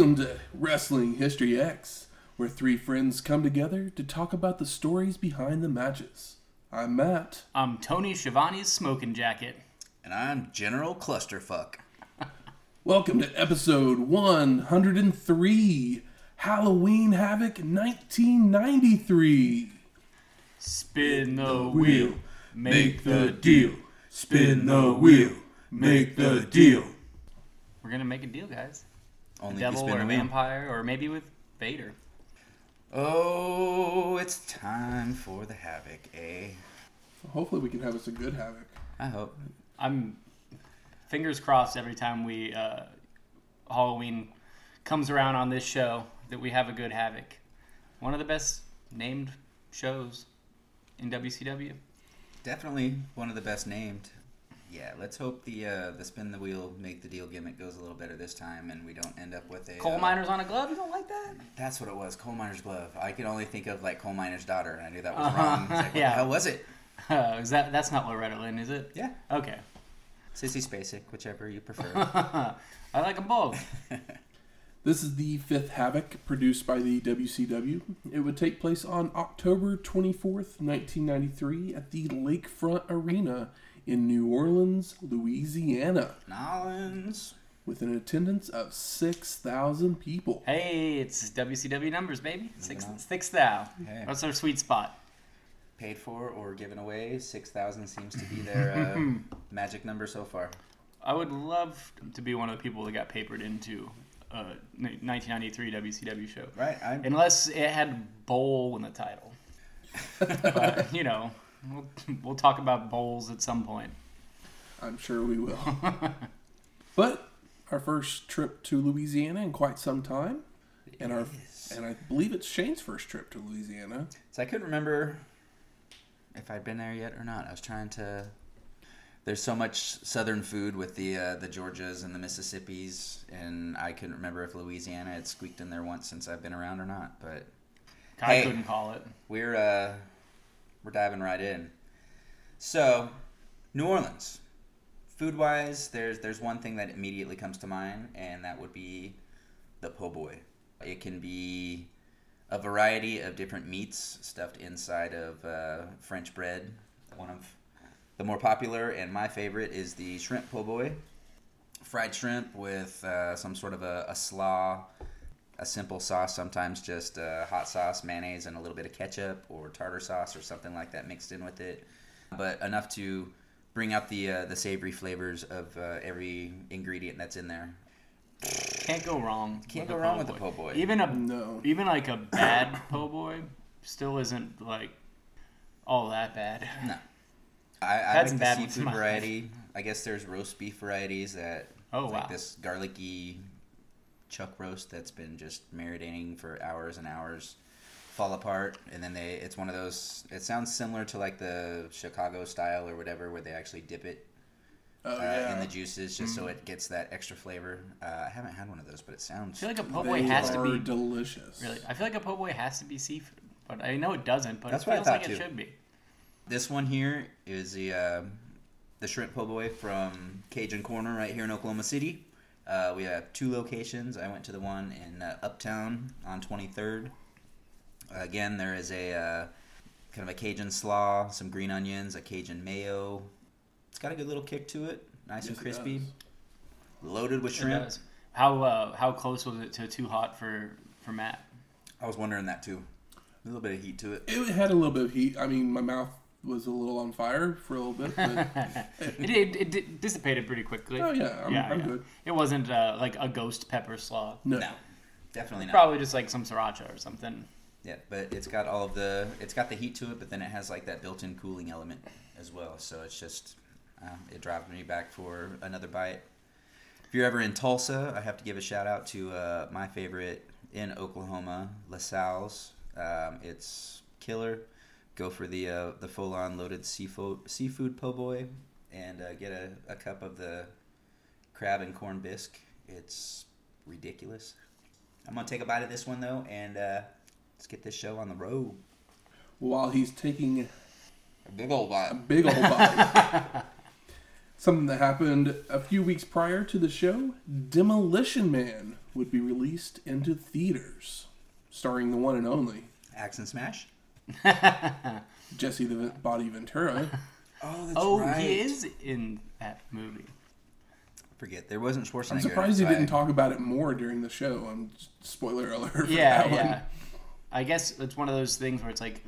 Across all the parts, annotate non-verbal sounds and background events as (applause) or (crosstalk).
Welcome to Wrestling History X, where three friends come together to talk about the stories behind the matches. I'm Matt. I'm Tony Schiavone's smoking jacket. And I'm General Clusterfuck. Welcome to episode 103 Halloween Havoc 1993. Spin the wheel, make the deal. Spin the wheel, make the deal. We're gonna make a deal, guys. Only Devil or the vampire, or maybe with Vader. Oh, it's time for the havoc, eh? Hopefully, we can have us a good Havoc. I hope. I'm fingers crossed every time we uh, Halloween comes around on this show that we have a good Havoc. One of the best named shows in WCW. Definitely one of the best named. Yeah, let's hope the uh, the spin the wheel, make the deal gimmick goes a little better this time, and we don't end up with a Coal uh, miners on a glove. You don't like that? That's what it was, coal miner's glove. I could only think of like coal miner's daughter, and I knew that was Uh-huh. wrong. It's like, what (laughs) Yeah. the hell was it? Uh, (laughs) is that that's not Loretta Lynn, is it? Yeah, Okay. Sissy Spacek, whichever you prefer. (laughs) I like them both. This is the fifth Havoc produced by the WCW. It would take place on October 24th, 1993, at the Lakefront Arena in New Orleans, Louisiana, Nolans. with an attendance of 6,000 people. Hey, it's WCW numbers, baby. Six, on. six thou. Hey. What's our sweet spot? Paid for or given away, six thousand seems to be their uh, (laughs) magic number so far. I would love to be one of the people that got papered into a 1993 WCW show. Right, I Unless it had bowl in the title. (laughs) but, you know, we'll, we'll talk about bowls at some point. I'm sure we will. (laughs) but our first trip to Louisiana in quite some time, and our is. and I believe it's Shane's first trip to Louisiana. So I couldn't remember if I'd been there yet or not. I was trying to. There's so much Southern food with the uh, the Georgias and the Mississippis, and I couldn't remember if Louisiana had squeaked in there once since I've been around or not. But I Hey. couldn't call it. we're uh, we're diving right in. So, New Orleans, food wise, there's there's one thing that immediately comes to mind, and that would be the po' boy. It can be a variety of different meats stuffed inside of uh, French bread. One of the more popular and my favorite is the shrimp po' boy. Fried shrimp with uh, some sort of a, a slaw, a simple sauce, sometimes just uh, hot sauce, mayonnaise, and a little bit of ketchup or tartar sauce or something like that mixed in with it. But enough to bring out the uh, the savory flavors of uh, every ingredient that's in there. Can't go wrong. Can't go wrong with the po' boy. Even a No. even like a bad po' boy still isn't like all that bad. No. I, I like some the bad seafood variety. I guess there's roast beef varieties that Oh, like wow. this garlicky chuck roast that's been just marinating for hours and hours fall apart and then they it's one of those it sounds similar to like the Chicago style or whatever where they actually dip it Oh uh, yeah, in the juices just so it gets that extra flavor. Uh, I haven't had one of those but it sounds I sounds feel like a po' boy has to be delicious. really. I feel like a po' boy has to be seafood, but I know it doesn't. But That's it what I feels thought, like it should be. This one here is the uh, the shrimp po' boy from Cajun Corner right here in Oklahoma City. Uh, we have two locations. I went to the one in uh, Uptown on 23rd. again, there is a uh, kind of a Cajun slaw, some green onions, a Cajun mayo. It's got a good little kick to it, nice Yes, and crispy, loaded with shrimp. How uh, how close was it to too hot for for Matt? I was wondering that too. A little bit of heat to it. It had a little bit of heat. I mean, my mouth was a little on fire for a little bit, but (laughs) It, it, it dissipated pretty quickly. oh yeah, I'm, yeah, I'm yeah. good. It wasn't uh, like a ghost pepper slaw. No, No, definitely not. Probably just like some sriracha or something. Yeah, but it's got all of the it's got the heat to it, but then it has like that built-in cooling element as well. So it's just Um, it drives me back for another bite. If you're ever in Tulsa, I have to give a shout out to uh, my favorite in Oklahoma, LaSalle's. Um, it's killer. Go for the uh, the full on loaded seafood seafood po' boy and uh, get a, a cup of the crab and corn bisque. It's ridiculous. I'm gonna take a bite of this one though, and uh, let's get this show on the road. While he's taking A big old bite. a big old bite. (laughs) Something that happened a few weeks prior to the show Demolition Man would be released into theaters, starring the one and only Axe and Smash. (laughs) Jesse the Body Ventura. (laughs) Oh, that's oh, he is in that movie. Forget there wasn't Schwarzenegger. I'm surprised he didn't talk about it more during the show. I'm spoiler alert for Yeah, that one. yeah. I guess it's one of those things where it's like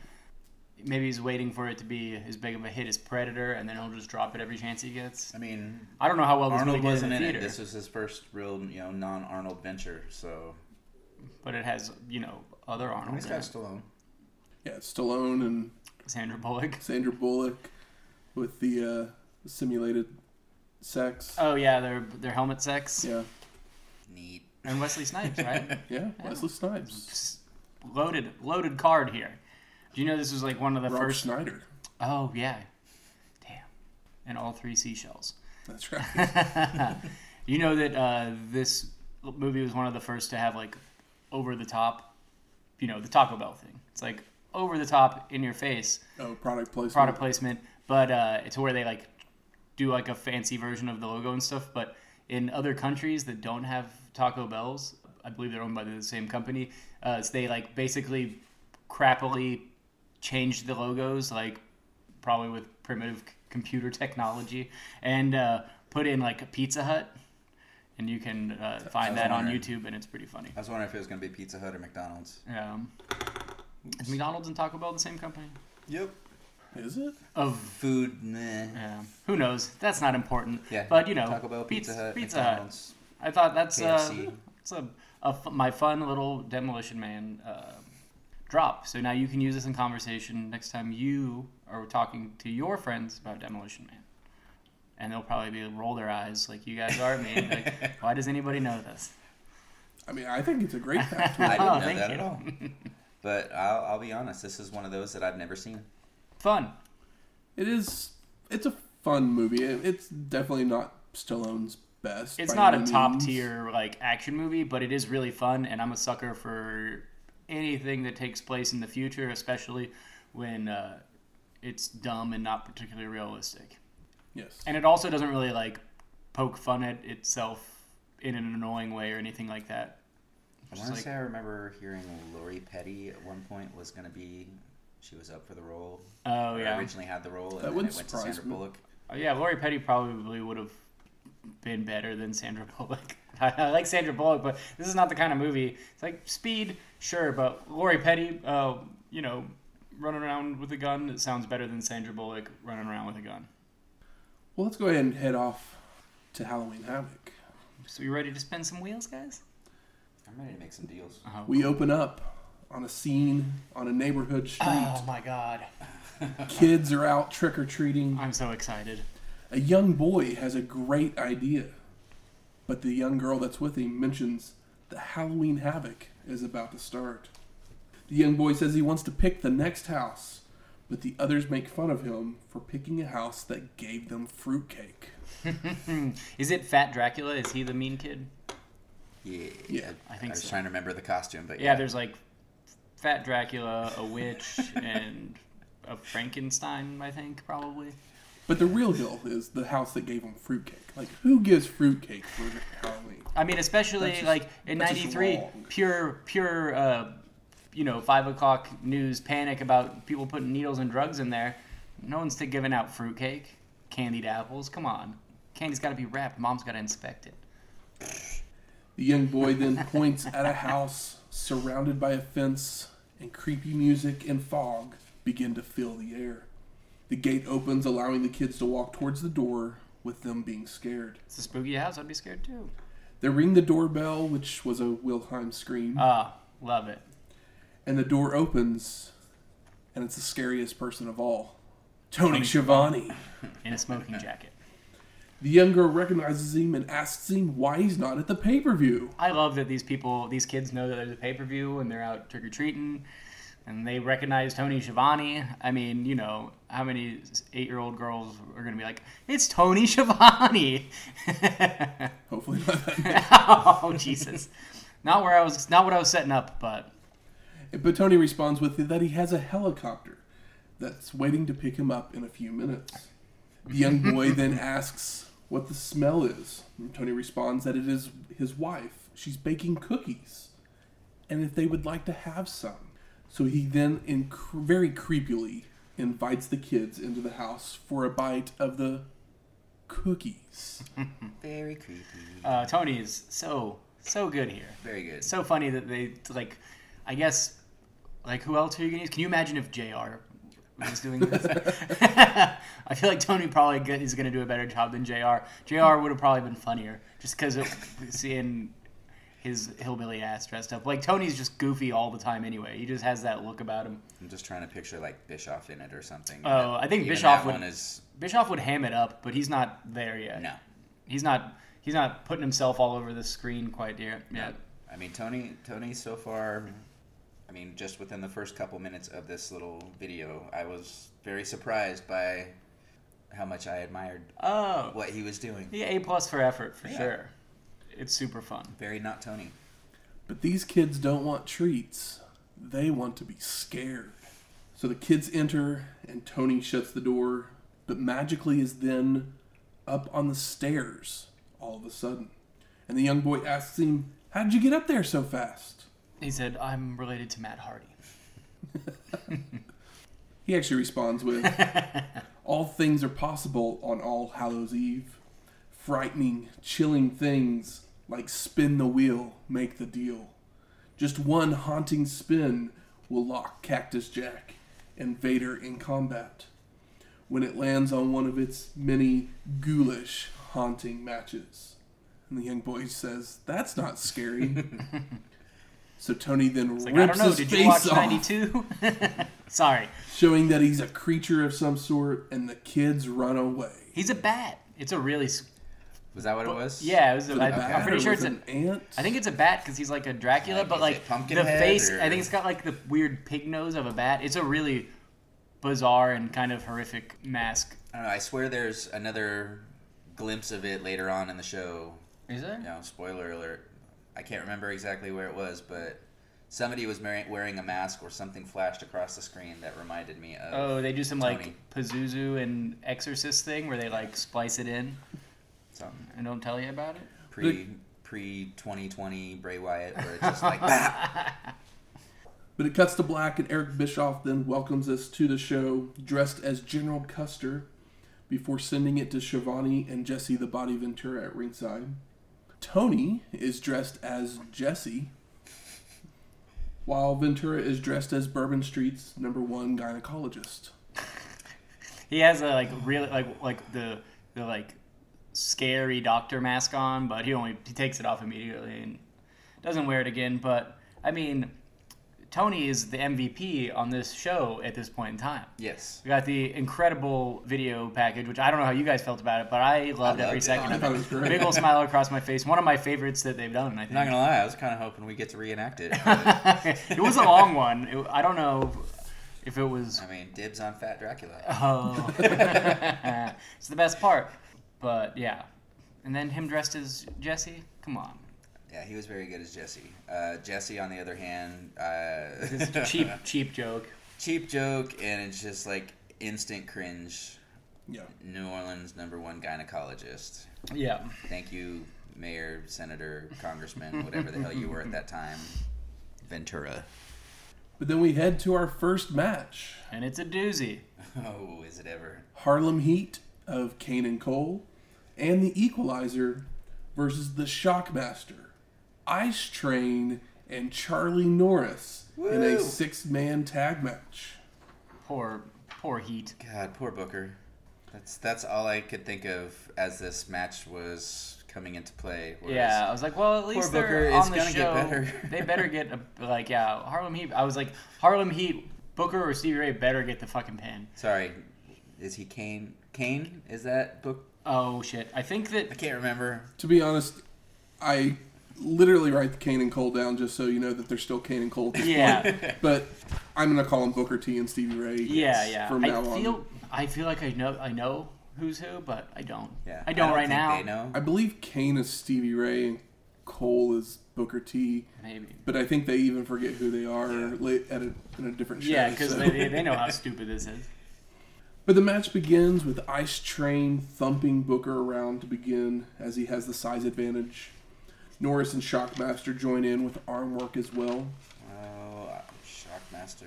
maybe he's waiting for it to be as big of a hit as Predator, and then he'll just drop it every chance he gets. I mean, I don't know how well this Arnold movie wasn't the in it. This was his first real, you know, non-Arnold venture. So but it has you know other Arnold. he's in got it. Stallone. Yeah, Stallone and Sandra Bullock. (laughs) Sandra Bullock with the uh, simulated sex. Oh yeah, their their helmet sex Yeah, Neat. and Wesley Snipes, right? (laughs) yeah, Wesley Snipes. Just loaded loaded card here. Do you know this was like one of the Rob first? Schneider. Oh yeah, damn, and all three seashells. That's (laughs) right. you know that uh, this movie was one of the first to have like over the top, you know, the Taco Bell thing. It's like over the top in your face Oh, product placement. product placement, but uh, it's where they like do like a fancy version of the logo and stuff. But in other countries that don't have Taco Bells, I believe they're owned by the same company. Uh, so they like basically crappily changed the logos, like probably with primitive c- computer technology, and uh, put in like a Pizza Hut. And you can uh, find that on. YouTube, and it's pretty funny. I was wondering if it was going to be Pizza Hut or McDonald's. Um, is McDonald's and Taco Bell the same company? Yep. Is it? Of Food, meh. Yeah. Who knows? That's not important. Yeah. But you know, Taco Bell, Pizza, Hut, Pizza Hut. I thought that's uh, KFC. it's a, a f- my fun little demolition man uh, drop. So now you can use this in conversation next time you are talking to your friends about demolition man, and they'll probably be roll their eyes like you guys are at me. like, (laughs) Why does anybody know this? I mean, I think it's a great (laughs) fact. I didn't Oh, know thank that you. at all. (laughs) But I'll, I'll be honest, this is one of those that I've never seen. Fun. it is. It's a fun movie. It- It's definitely not Stallone's best. It's not a top tier like action movie, but it is really fun, and I'm a sucker for anything that takes place in the future, especially when uh, it's dumb and not particularly realistic. Yes. And it also doesn't really like poke fun at itself in an annoying way or anything like that. I want to like- say I remember hearing Lori Petty at one point was going to be, she was up for the role. Oh or yeah, Originally had the role, and That then wouldn't it went to surprise Sandra me. Bullock. Oh, yeah. Lori Petty probably would have been better than Sandra (laughs) Bullock. I like Sandra Bullock, but this is not the kind of movie. It's like Speed, sure, but Lori Petty, uh, you know, running around with a gun, it sounds better than Sandra Bullock running around with a gun. Well, let's go ahead and head off to Halloween Havoc. So you ready to spin some wheels, guys? I'm ready to make some deals. Oh, We open up on a scene on a neighborhood street. oh my god, (laughs) Kids are out trick or treating. I'm so excited. A young boy has a great idea, but the young girl that's with him mentions the Halloween Havoc is about to start. The young boy says he wants to pick the next house, but the others make fun of him for picking a house that gave them fruitcake. (laughs) Is it Fat Dracula? Is he the mean kid? Yeah. Yeah, I think I was so. trying to remember the costume, but Yeah, there's like Fat Dracula, a witch, (laughs) and a Frankenstein. I think probably. But the real deal is the house that gave them fruitcake. Like, who gives fruitcake for Halloween? I mean, especially just- like in '93, pure, pure, uh, you know, five o'clock news panic about people putting needles and drugs in there. No one's giving out fruitcake, candied apples. Come on, candy's got to be wrapped. Mom's got to inspect it. (laughs) The young boy then points at a house surrounded by a fence, and creepy music and fog begin to fill the air. The gate opens, allowing the kids to walk towards the door, with them being scared. It's a spooky house. I'd be scared too. They ring the doorbell, which was a Wilhelm scream, Ah, love it. and the door opens, and it's the scariest person of all Tony Schiavone. (laughs) In a smoking jacket. The young girl recognizes him and asks him why he's not at the pay per view. I love that these people, these kids know that there's a pay per view and they're out trick or treating, and they recognize Tony Schiavone. I mean, you know, how many eight year old girls are going to be like, "It's Tony (laughs) Schiavone"? (laughs) Hopefully not (laughs) oh Jesus! Not where I was. Not what I was setting up, but But Tony responds with that he has a helicopter that's waiting to pick him up in a few minutes. The young boy then asks what the smell is. And Tony responds that it is his wife. She's baking cookies. And if they would like to have some. So he then, in very creepily, invites the kids into the house for a bite of the cookies. (laughs) Very creepy. uh, Tony is so so good here. Very good. So funny that they like. I guess like who else are you gonna use? Can you imagine if Jr. was doing this? (laughs) I feel like Tony probably is gonna do a better job than Jr. Jr. would have probably been funnier just because seeing his hillbilly ass dressed up. Like Tony's just goofy all the time anyway. He just has that look about him. I'm just trying to picture like Bischoff in it or something. Oh, I think Bischoff would- is Bischoff would ham it up, but he's not there yet. no. He's not. He's not putting himself all over the screen quite yet. yet. I mean, Tony. Tony so far. I mean, just within the first couple minutes of this little video, I was very surprised by how much I admired Oh, what he was doing. yeah, A plus for effort for Yeah. sure. It's super fun. Very not Tony. But these kids don't want treats. They want to be scared. So the kids enter, and Tony shuts the door, but magically is then up on the stairs all of a sudden. And the young boy asks him, How did you get up there so fast? He said, "I'm related to Matt Hardy." (laughs) He actually responds with, (laughs) All things are possible on All Hallows Eve. Frightening, chilling things like spin the wheel, make the deal. Just one haunting spin will lock Cactus Jack and Vader in combat when it lands on one of its many ghoulish, haunting matches. And the young boy says, That's not scary. (laughs) so Tony then It's like, rips I don't know. his Did face you watch off '92? (laughs) Sorry, showing that he's a creature of some sort, and the kids run away. he's a bat. It's a really Was that what it was? yeah. It was. A, Was it I, a bat I'm pretty or sure was it's it a. an ant. I think it's a bat because he's like a Dracula, Like, but is like it the Pumpkinhead, face. or- I think it's got like the weird pig nose of a bat. It's a really bizarre and kind of horrific mask. I don't know. I swear there's another glimpse of it later on in the show. Is there? You know, spoiler alert. I can't remember exactly where it was, but somebody was wearing a mask or something flashed across the screen that reminded me of. Oh, they do some Tony. like Pazuzu and Exorcist thing where they like splice it in something and don't tell you about it. pre pre 2020 Bray Wyatt, where it's just like that. (laughs) But it cuts to black, and Eric Bischoff then welcomes us to the show dressed as General Custer before sending it to Schiavone and Jesse the Body Ventura at ringside. Tony is dressed as Jesse, while Ventura is dressed as Bourbon Street's number one gynecologist. He has a like really like like the the like scary doctor mask on, but he only he takes it off immediately and doesn't wear it again. But I mean, Tony is the MVP on this show at this point in time. yes. We got the incredible video package, which I don't know how you guys felt about it, but I loved loved every it. second I of it. great. Big old smile across my face. One of my favorites that they've done. I think. Not gonna lie, I was kind of hoping we get to reenact it. (laughs) it was a long one. It, I don't know if it was. I mean, dibs on Fat Dracula. (laughs) Oh, (laughs) it's the best part. But yeah, and then him dressed as Jesse. Come on, Yeah, he was very good as Jesse. Uh, Jesse, on the other hand, uh, cheap, (laughs) cheap joke. cheap joke, and it's just like instant cringe. Yeah. New Orleans number one gynecologist. Yeah, Thank you, mayor, senator, congressman, whatever the hell you were at that time. Ventura. But then we head to our first match and it's a doozy. (laughs) Oh, is it ever? Harlem Heat of Kane and Kole, and the Equalizer versus the Shockmaster, Ice Train, and Charlie Norris in a six man tag match. Poor, poor Heat. God, poor Booker. That's that's all I could think of as this match was coming into play. Yeah, I was like, well, at least Booker they're is on the gonna show. get better. (laughs) they better get a, like, yeah, Harlem Heat. I was like, Harlem Heat, Booker or Stevie Ray better get the fucking pin. Sorry, is he Kane? Kane is that book? Oh shit! I think that I can't remember. To be honest, I literally write the Kane and Kole down just so you know that they're still Kane and Kole. At this yeah, point. But I'm gonna call them Booker T and Stevie Ray. yeah, yeah. From I now on. I feel like I know I know who's who, but I don't. Yeah, I don't, right think now. They know. I believe Kane is Stevie Ray and Kole is Booker T. Maybe. But I think they even forget who they are Yeah. at a, in a different show. Yeah, because so- they, they know how stupid this is. (laughs) But the match begins with Ice Train thumping Booker around to begin as he has the size advantage. Norris and Shockmaster join in with arm work as well. Oh, Shockmaster,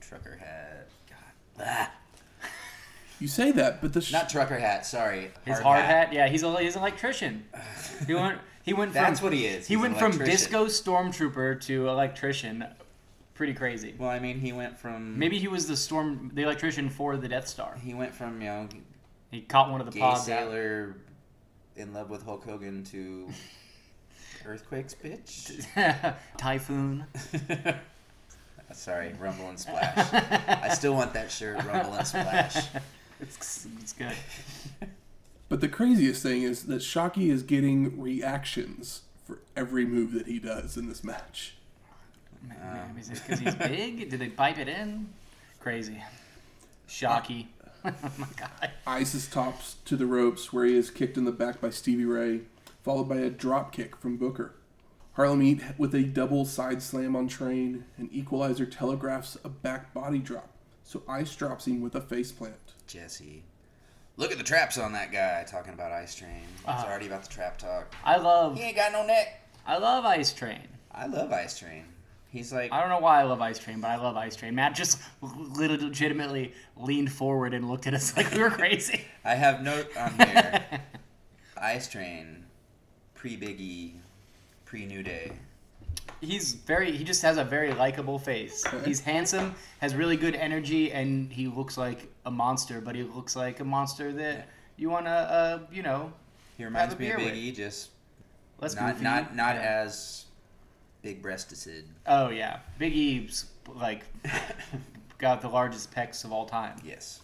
trucker hat. God. Ah. You say that, but the sh- Not trucker hat, sorry. His hard hat. yeah, he's a he's an electrician. (sighs) He went he went from That's what he is. he He's went from disco stormtrooper to electrician. Pretty crazy. Well, I mean, he went from Maybe he was the storm the electrician for the Death Star. he went from you know He caught one of the gay pods. out. sailor in love with Hulk Hogan to (laughs) earthquakes, bitch. (laughs) Typhoon. (laughs) Sorry, Rumble and Splash. I still want that shirt, Rumble and Splash. (laughs) It's, it's good. but the craziest thing is that Shocky is getting reactions for every move that he does in this match. Man, uh, Is it because he's big? Did they pipe it in? Crazy. Shocky. Uh, oh my god. Ice is tops to the ropes where he is kicked in the back by Stevie Ray, followed by a drop kick from Booker. Harlem Heat with a double side slam on Train, and Equalizer telegraphs a back body drop, so Ice drops him with a face plant. Jesse. Look at the traps on that guy talking about Ice Train. It's Ah. already about the trap talk. I love He ain't got no neck. I love Ice Train. I love Ice Train. He's like, I don't know why I love Ice Train, but I love Ice Train. Matt just legitimately leaned forward and looked at us (laughs) like we were crazy. I have note on here. (laughs) Ice Train, pre Biggie, pre New Day. He's very. He just has a very likable face. (laughs) He's handsome, has really good energy, and he looks like a monster. But he looks like a monster that you want to, uh, you know, He reminds Have a me of beer with. Biggie, just let's not goofy. not not Yeah. as big breasted. Oh yeah, Big like (laughs) got the largest pecs of all time. Yes.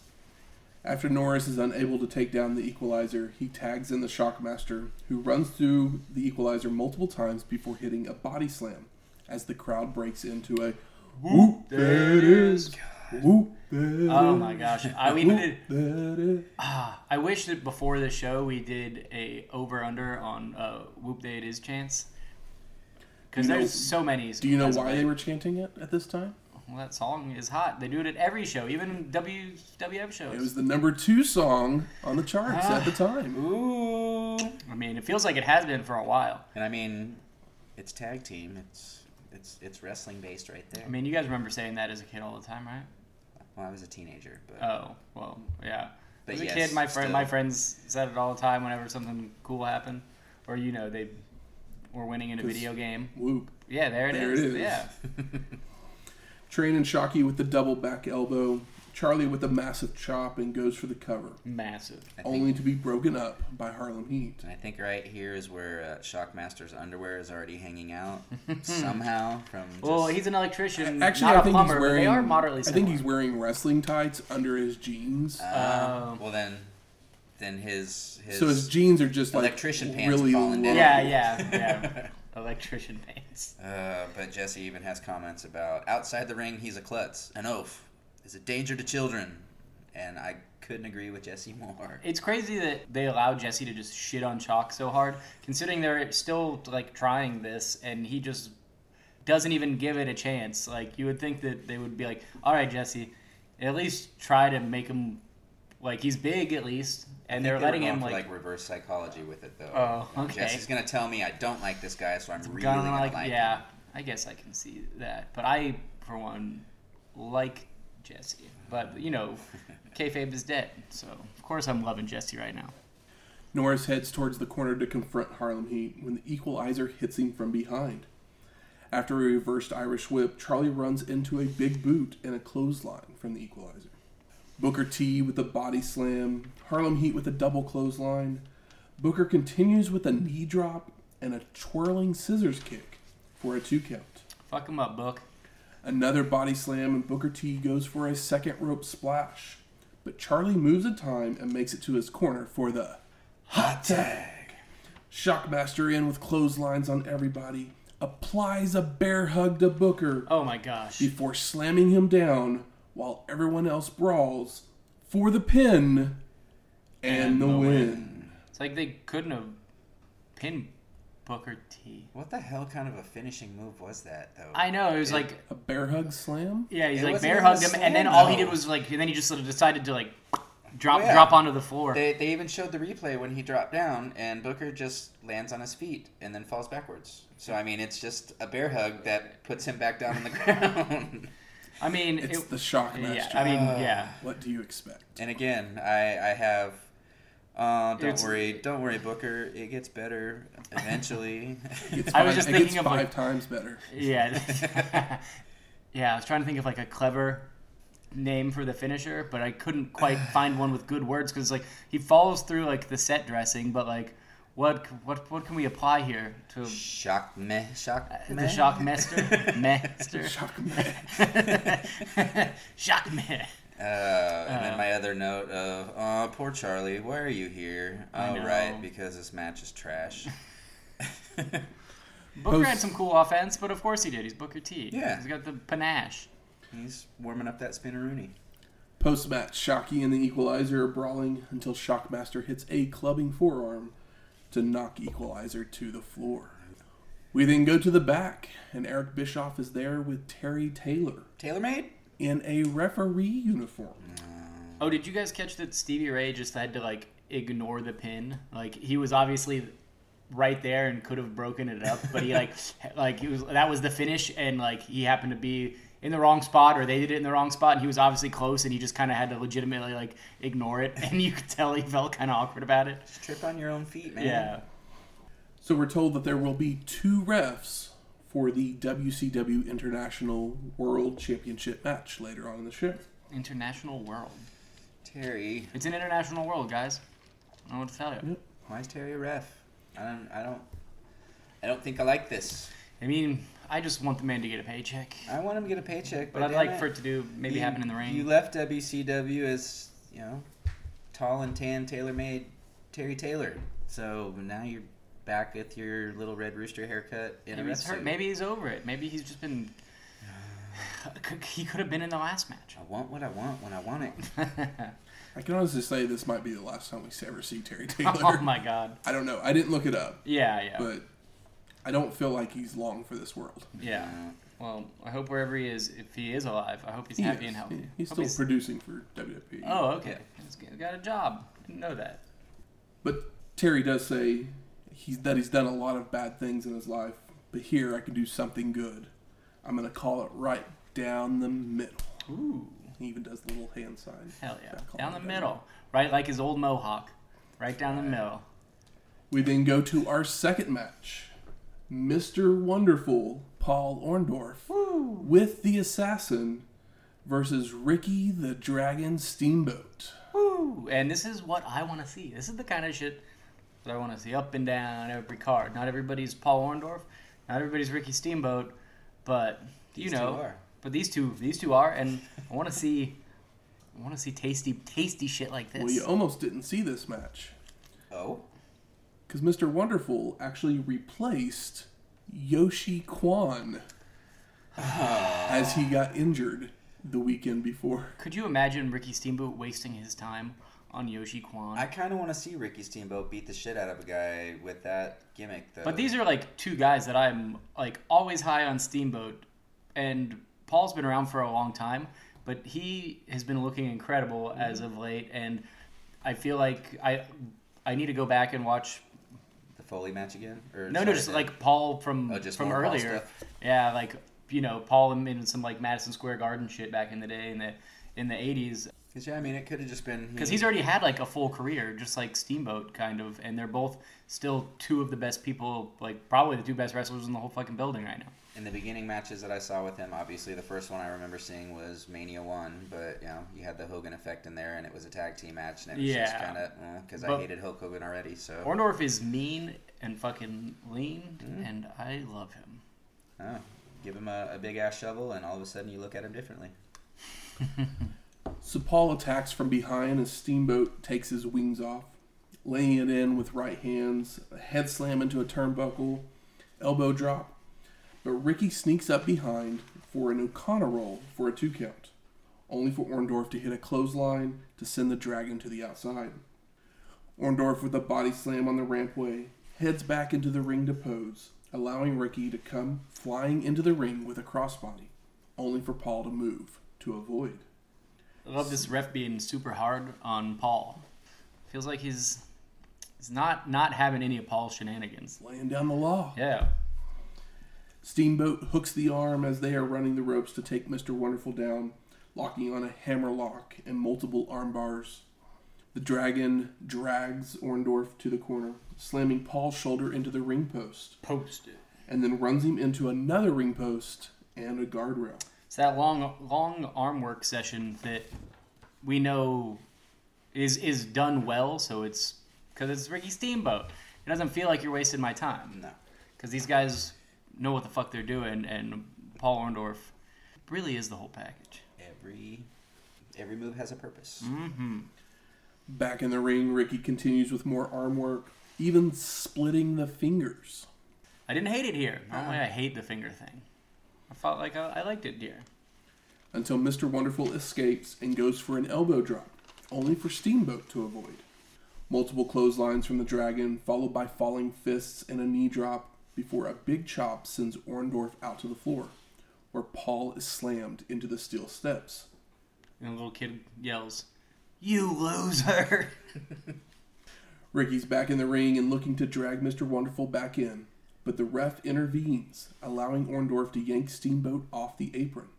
After Norris is unable to take down the Equalizer, he tags in the Shockmaster, who runs through the Equalizer multiple times before hitting a body slam, as the crowd breaks into a whoop. There it is. Whoop. There Oh my gosh, I we Whoop, did. there. Ah, I wish that before the show we did a over under on uh, Whoop Day It Is chance. Because there's so many. Do you know why they were chanting it at this time? Well, that song is hot. They do it at every show, even WWF shows. It was the number two song on the charts at the ah, time. Ooh. I mean, it feels like it has been for a while. And I mean, it's tag team. It's it's it's wrestling based right there. I mean, you guys remember saying that as a kid all the time, right? well, I was a teenager, but Oh, well, yeah. But as a yes, kid, my friend, still. my friends said it all the time whenever something cool happened, or you know, they were winning in a video game. Whoop. Yeah, there it There is. it is. Yeah. (laughs) Train and Shocky with the double back elbow. Charlie with a massive chop and goes for the cover, Massive. I think, only to be broken up by Harlem Heat. I think right here is where uh, Shockmaster's underwear is already hanging out (laughs) somehow from. Just, Well, he's an electrician, Actually, not I a think plumber, he's but wearing. they are moderately I think he's wearing wrestling tights under his jeans. Uh, Oh. well then, then his his. so his jeans are just like electrician pants really falling down. Yeah, yeah, yeah. (laughs) Electrician pants. Uh, but Jesse even has comments about outside the ring, he's a klutz, an oaf, is a danger to children, and I couldn't agree with Jesse (laughs) more. It's crazy that they allowed Jesse to just shit on Chalk so hard, considering they're still like trying this, and he just doesn't even give it a chance. Like you would think that they would be like, "All right, Jesse, at least try to make him like he's big at least," and they're think they were letting going him like, like reverse psychology with it though. Oh, okay. Jesse's gonna tell me I don't like this guy, so I'm really gonna gonna like, like yeah. him. I guess I can see that, but I, for one, like Jesse. But you know, (laughs) kayfabe is dead, so of course I'm loving Jesse right now. Norris heads towards the corner to confront Harlem Heat when the equalizer hits him from behind. After a reversed Irish whip, Charlie runs into a big boot and a clothesline from the equalizer. Booker T with a body slam, Harlem Heat with a double clothesline. Booker continues with a knee drop and a twirling scissors kick for a two count. Fuck him up, Book. Another body slam, and Booker T goes for a second rope splash. But Charlie moves in time and makes it to his corner for the Hot tag. Shockmaster in with clotheslines on everybody. Applies a bear hug to Booker Oh my gosh. before slamming him down while everyone else brawls for the pin and, the, win. It's like they couldn't have pinned Booker T. What the hell kind of a finishing move was that, though? I know it was like A bear hug slam? yeah, he's It like wasn't bear hugged him, and then slam, all he did was like, and then he just sort of decided to like drop Oh, yeah. drop onto the floor. They, they even showed the replay when he dropped down, and Booker just lands on his feet and then falls backwards. So, I mean, it's just a bear hug that puts him back down on the (laughs) ground. Uh, I mean, It's it, the Shockmaster. yeah, I mean, yeah. What do you expect? and again, I, I have. Uh, don't It's- worry, don't worry, Booker. It gets better eventually. (laughs) It's I was just it thinking gets of, five like- times better. Yeah. (laughs) (laughs) yeah, I was trying to think of like a clever name for the finisher, but I couldn't quite (sighs) find one with good words because like he follows through like the set dressing, but like what what what can we apply here to shock me, shock the me. shock master? (laughs) master. Shockmaster. (laughs) shock me. Uh, and Uh, then my other note of, oh, poor Charlie, why are you here? Oh, right, because this match is trash. (laughs) Booker Post- had some cool offense, but of course he did. He's Booker T. Yeah. He's got the panache. He's warming up that spinneroonie. Post match, Shocky and the Equalizer are brawling until Shockmaster hits a clubbing forearm to knock Equalizer to the floor. We then go to the back, and Eric Bischoff is there with Terry Taylor TaylorMade? in a referee uniform. Oh, did you guys catch that Stevie Ray just had to like ignore the pin? Like he was obviously right there and could have broken it up, but he like (laughs) like he was that was the finish and like he happened to be in the wrong spot or they did it in the wrong spot and he was obviously close and he just kind of had to legitimately like ignore it (laughs) and you could tell he felt kind of awkward about it. Just trip on your own feet, man. Yeah. So we're told that there will be two refs for the WCW International World Championship match later on in the show. International world. Terry, It's an international world, guys. I don't know what to tell you. why is Terry a ref? I don't, I don't, I don't think I like this. I mean, I just want the man to get a paycheck. I want him to get a paycheck, But but, I'd like it, for it to do maybe you- happen in the ring. You left WCW as you know, tall and tan, tailor-made Terry Taylor. So now you're back with your little red rooster haircut in Maybe a ref he's hurt. Maybe he's over it. Maybe he's just been. (sighs) He could have been in the last match. I want what I want when I want it. (laughs) I can honestly say this might be the last time we ever see Terry (laughs) Taylor. oh my god. I don't know. I didn't look it up, Yeah, yeah, but I don't feel like he's long for this world. yeah. Well, I hope wherever he is, if he is alive, I hope he's happy is. and healthy. He- He's Hope still producing for WWE. Oh, okay. He's got a job. Didn't know that. But Terry does say he's that he's done a lot of bad things in his life, but here I can do something good. I'm gonna call it right down the middle. Ooh, He even does the little hand sign. hell yeah. Back on Down the the middle, right like his old mohawk, right down the middle. We then go to our second match. Mr. Wonderful Paul Orndorff with the Assassin versus Ricky the Dragon Steamboat. Woo! And this is what I want to see. This is the kind of shit that I want to see up and down every card. Not everybody's Paul Orndorff, not everybody's Ricky Steamboat, but you These two know, are. but these two, these two are, and I want to see, I want to see tasty, tasty shit like this. Well, you almost didn't see this match Oh, because Mr. Wonderful actually replaced Yoshi Kwan ah. as he got injured the weekend before. Could you imagine Ricky Steamboat wasting his time on Yoshi Kwan? I kind of want to see Ricky Steamboat beat the shit out of a guy with that gimmick, though. But these are like two guys that I'm like always high on Steamboat, and Paul's been around for a long time, but he has been looking incredible as of late, and I feel like I I need to go back and watch. Foley match again, or No, no, just the- like Paul from Oh, just from earlier. Yeah, like you know Paul in some like Madison Square Garden shit back in the day in the in the '80s. Cause yeah, I mean, it could have just been Because he- he's already had like a full career, just like Steamboat, kind of, and they're both still two of the best people, like probably the two best wrestlers in the whole fucking building right now. In the beginning matches that I saw with him. Obviously, the first one I remember seeing was Mania One, but you know, you had the Hogan effect in there, and it was a tag team match, and it was just kind of because I hated Hulk Hogan already. So Orndorff is mean and fucking lean, Mm. and I love him. oh, give him a, a big ass shovel, and all of a sudden you look at him differently. So Paul attacks from behind as Steamboat takes his wings off. laying it in with right hands, a head slam into a turnbuckle, elbow drop. But Ricky sneaks up behind for an O'Connor roll for a two count, only for Orndorff to hit a clothesline to send the dragon to the outside. Orndorff with a body slam on the rampway heads back into the ring to pose, allowing Ricky to come flying into the ring with a crossbody, only for Paul to move to avoid. I love this ref being super hard on Paul. Feels like he's he's not not having any of Paul's shenanigans. Laying down the law. Yeah. Steamboat hooks the arm as they are running the ropes to take Mr. Wonderful down, locking on a hammer lock and multiple arm bars. The dragon drags Orndorff to the corner, slamming Paul's shoulder into the ring post, Posted. and then runs him into another ring post and a guardrail. It's that long long arm work session that we know is is done well. So it's because it's Ricky Steamboat. It doesn't feel like you're wasting my time No. because these guys know what the fuck they're doing, and Paul Orndorff really is the whole package. Every every move has a purpose. Mm-hmm. Back in the ring, Ricky continues with more arm work, even splitting the fingers. I didn't hate it here. Normally, I hate the finger thing. I felt like I, I liked it here. until Mr. Wonderful escapes and goes for an elbow drop, only for Steamboat to avoid. Multiple clotheslines from the dragon, followed by falling fists and a knee drop, before a big chop sends Orndorff out to the floor, where Paul is slammed into the steel steps. And the little kid yells, "You loser!" (laughs) Ricky's back in the ring and looking to drag Mr. Wonderful back in, but the ref intervenes, allowing Orndorff to yank Steamboat off the apron,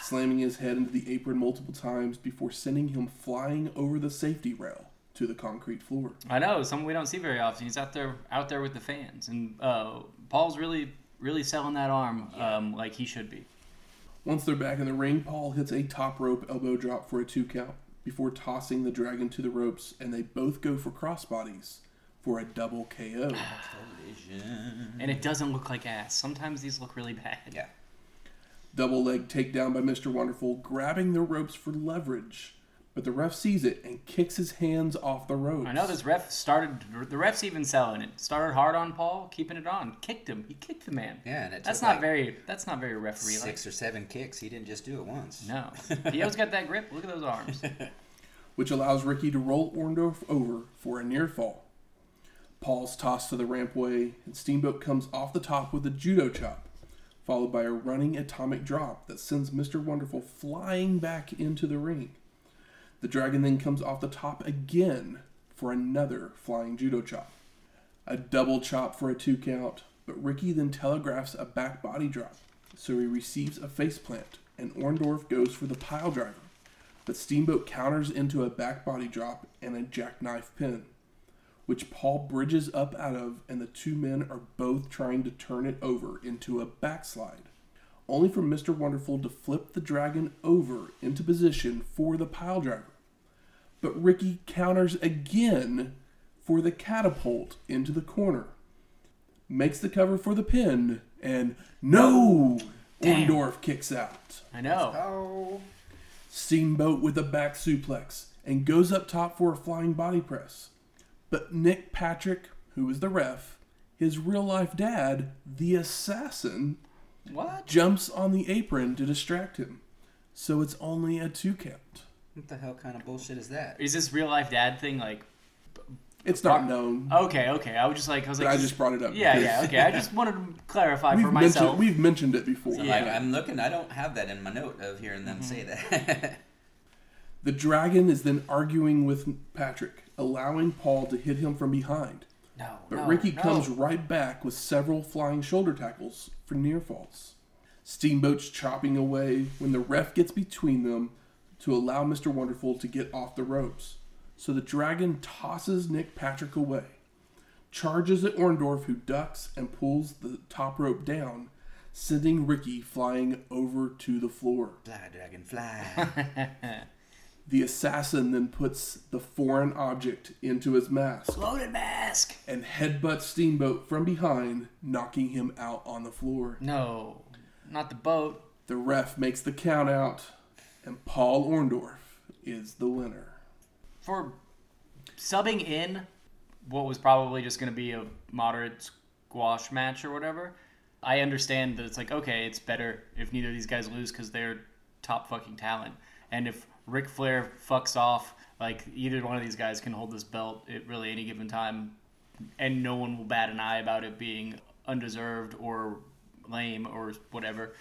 slamming his head into the apron multiple times before sending him flying over the safety rail to the concrete floor. I know something we don't see very often. He's out there, out there with the fans, and uh, Paul's really, really selling that arm um, like he should be. Once they're back in the ring, Paul hits a top rope elbow drop for a two count before tossing the dragon to the ropes, and they both go for crossbodies for a double KO. Collision. (sighs) And it doesn't look like ass. Sometimes these look really bad. Yeah. Double leg takedown by Mr. Wonderful, grabbing the ropes for leverage, but the ref sees it and kicks his hands off the ropes. I know this ref started. The ref's even selling it. Started hard on Paul, keeping it on. Kicked him. He kicked the man. Yeah, and it That's not like very. That's not very referee like. six or seven kicks. He didn't just do it once. No, Dio's got that grip. Look at those arms. (laughs) which allows Ricky to roll Orndorff over for a near fall. Paul's tossed to the rampway, and Steamboat comes off the top with a judo chop, followed by a running atomic drop that sends Mr. Wonderful flying back into the ring. The dragon then comes off the top again for another flying judo chop. A double chop for a two count, but Ricky then telegraphs a back body drop, so he receives a face plant, and Orndorff goes for the pile driver but Steamboat counters into a back body drop and a jackknife pin, which Paul bridges up out of, and the two men are both trying to turn it over into a backslide, only for Mr. Wonderful to flip the dragon over into position for the pile driver. But Ricky counters again for the catapult into the corner, makes the cover for the pin, and no! Damn. Orndorff kicks out. I know. Steamboat with a back suplex and goes up top for a flying body press. But Nick Patrick, who is the ref, his real life dad, the assassin, What? jumps on the apron to distract him. So it's only a two count. What the hell kind of bullshit is that? Is this real life dad thing? Like, It's not known, okay, okay. I was just like, I was but like, I just brought it up. yeah, because yeah, okay. I just wanted to clarify We've for myself. mentioned, we've mentioned it before. So, Yeah. I'm looking. I don't have that in my note of hearing them say mm-hmm. that. The dragon is then arguing with Patrick, allowing Paul to hit him from behind. No, But no, Ricky no. comes right back with several flying shoulder tackles for near falls. Steamboat's chopping away when the ref gets between them to allow Mr. Wonderful to get off the ropes. So the dragon tosses Nick Patrick away, charges at Orndorff, who ducks and pulls the top rope down, sending Ricky flying over to the floor. fly, dragon, fly. (laughs) The assassin then puts the foreign object into his mask Loaded mask. and headbutts Steamboat from behind, knocking him out on the floor. No, not the boat. The ref makes the count out, and Paul Orndorff is the winner. For subbing in what was probably just going to be a moderate squash match or whatever. I understand that it's like okay, it's better if neither of these guys lose because they're top fucking talent, and if Ric Flair fucks off, like either one of these guys can hold this belt at really any given time, and no one will bat an eye about it being undeserved or lame or whatever.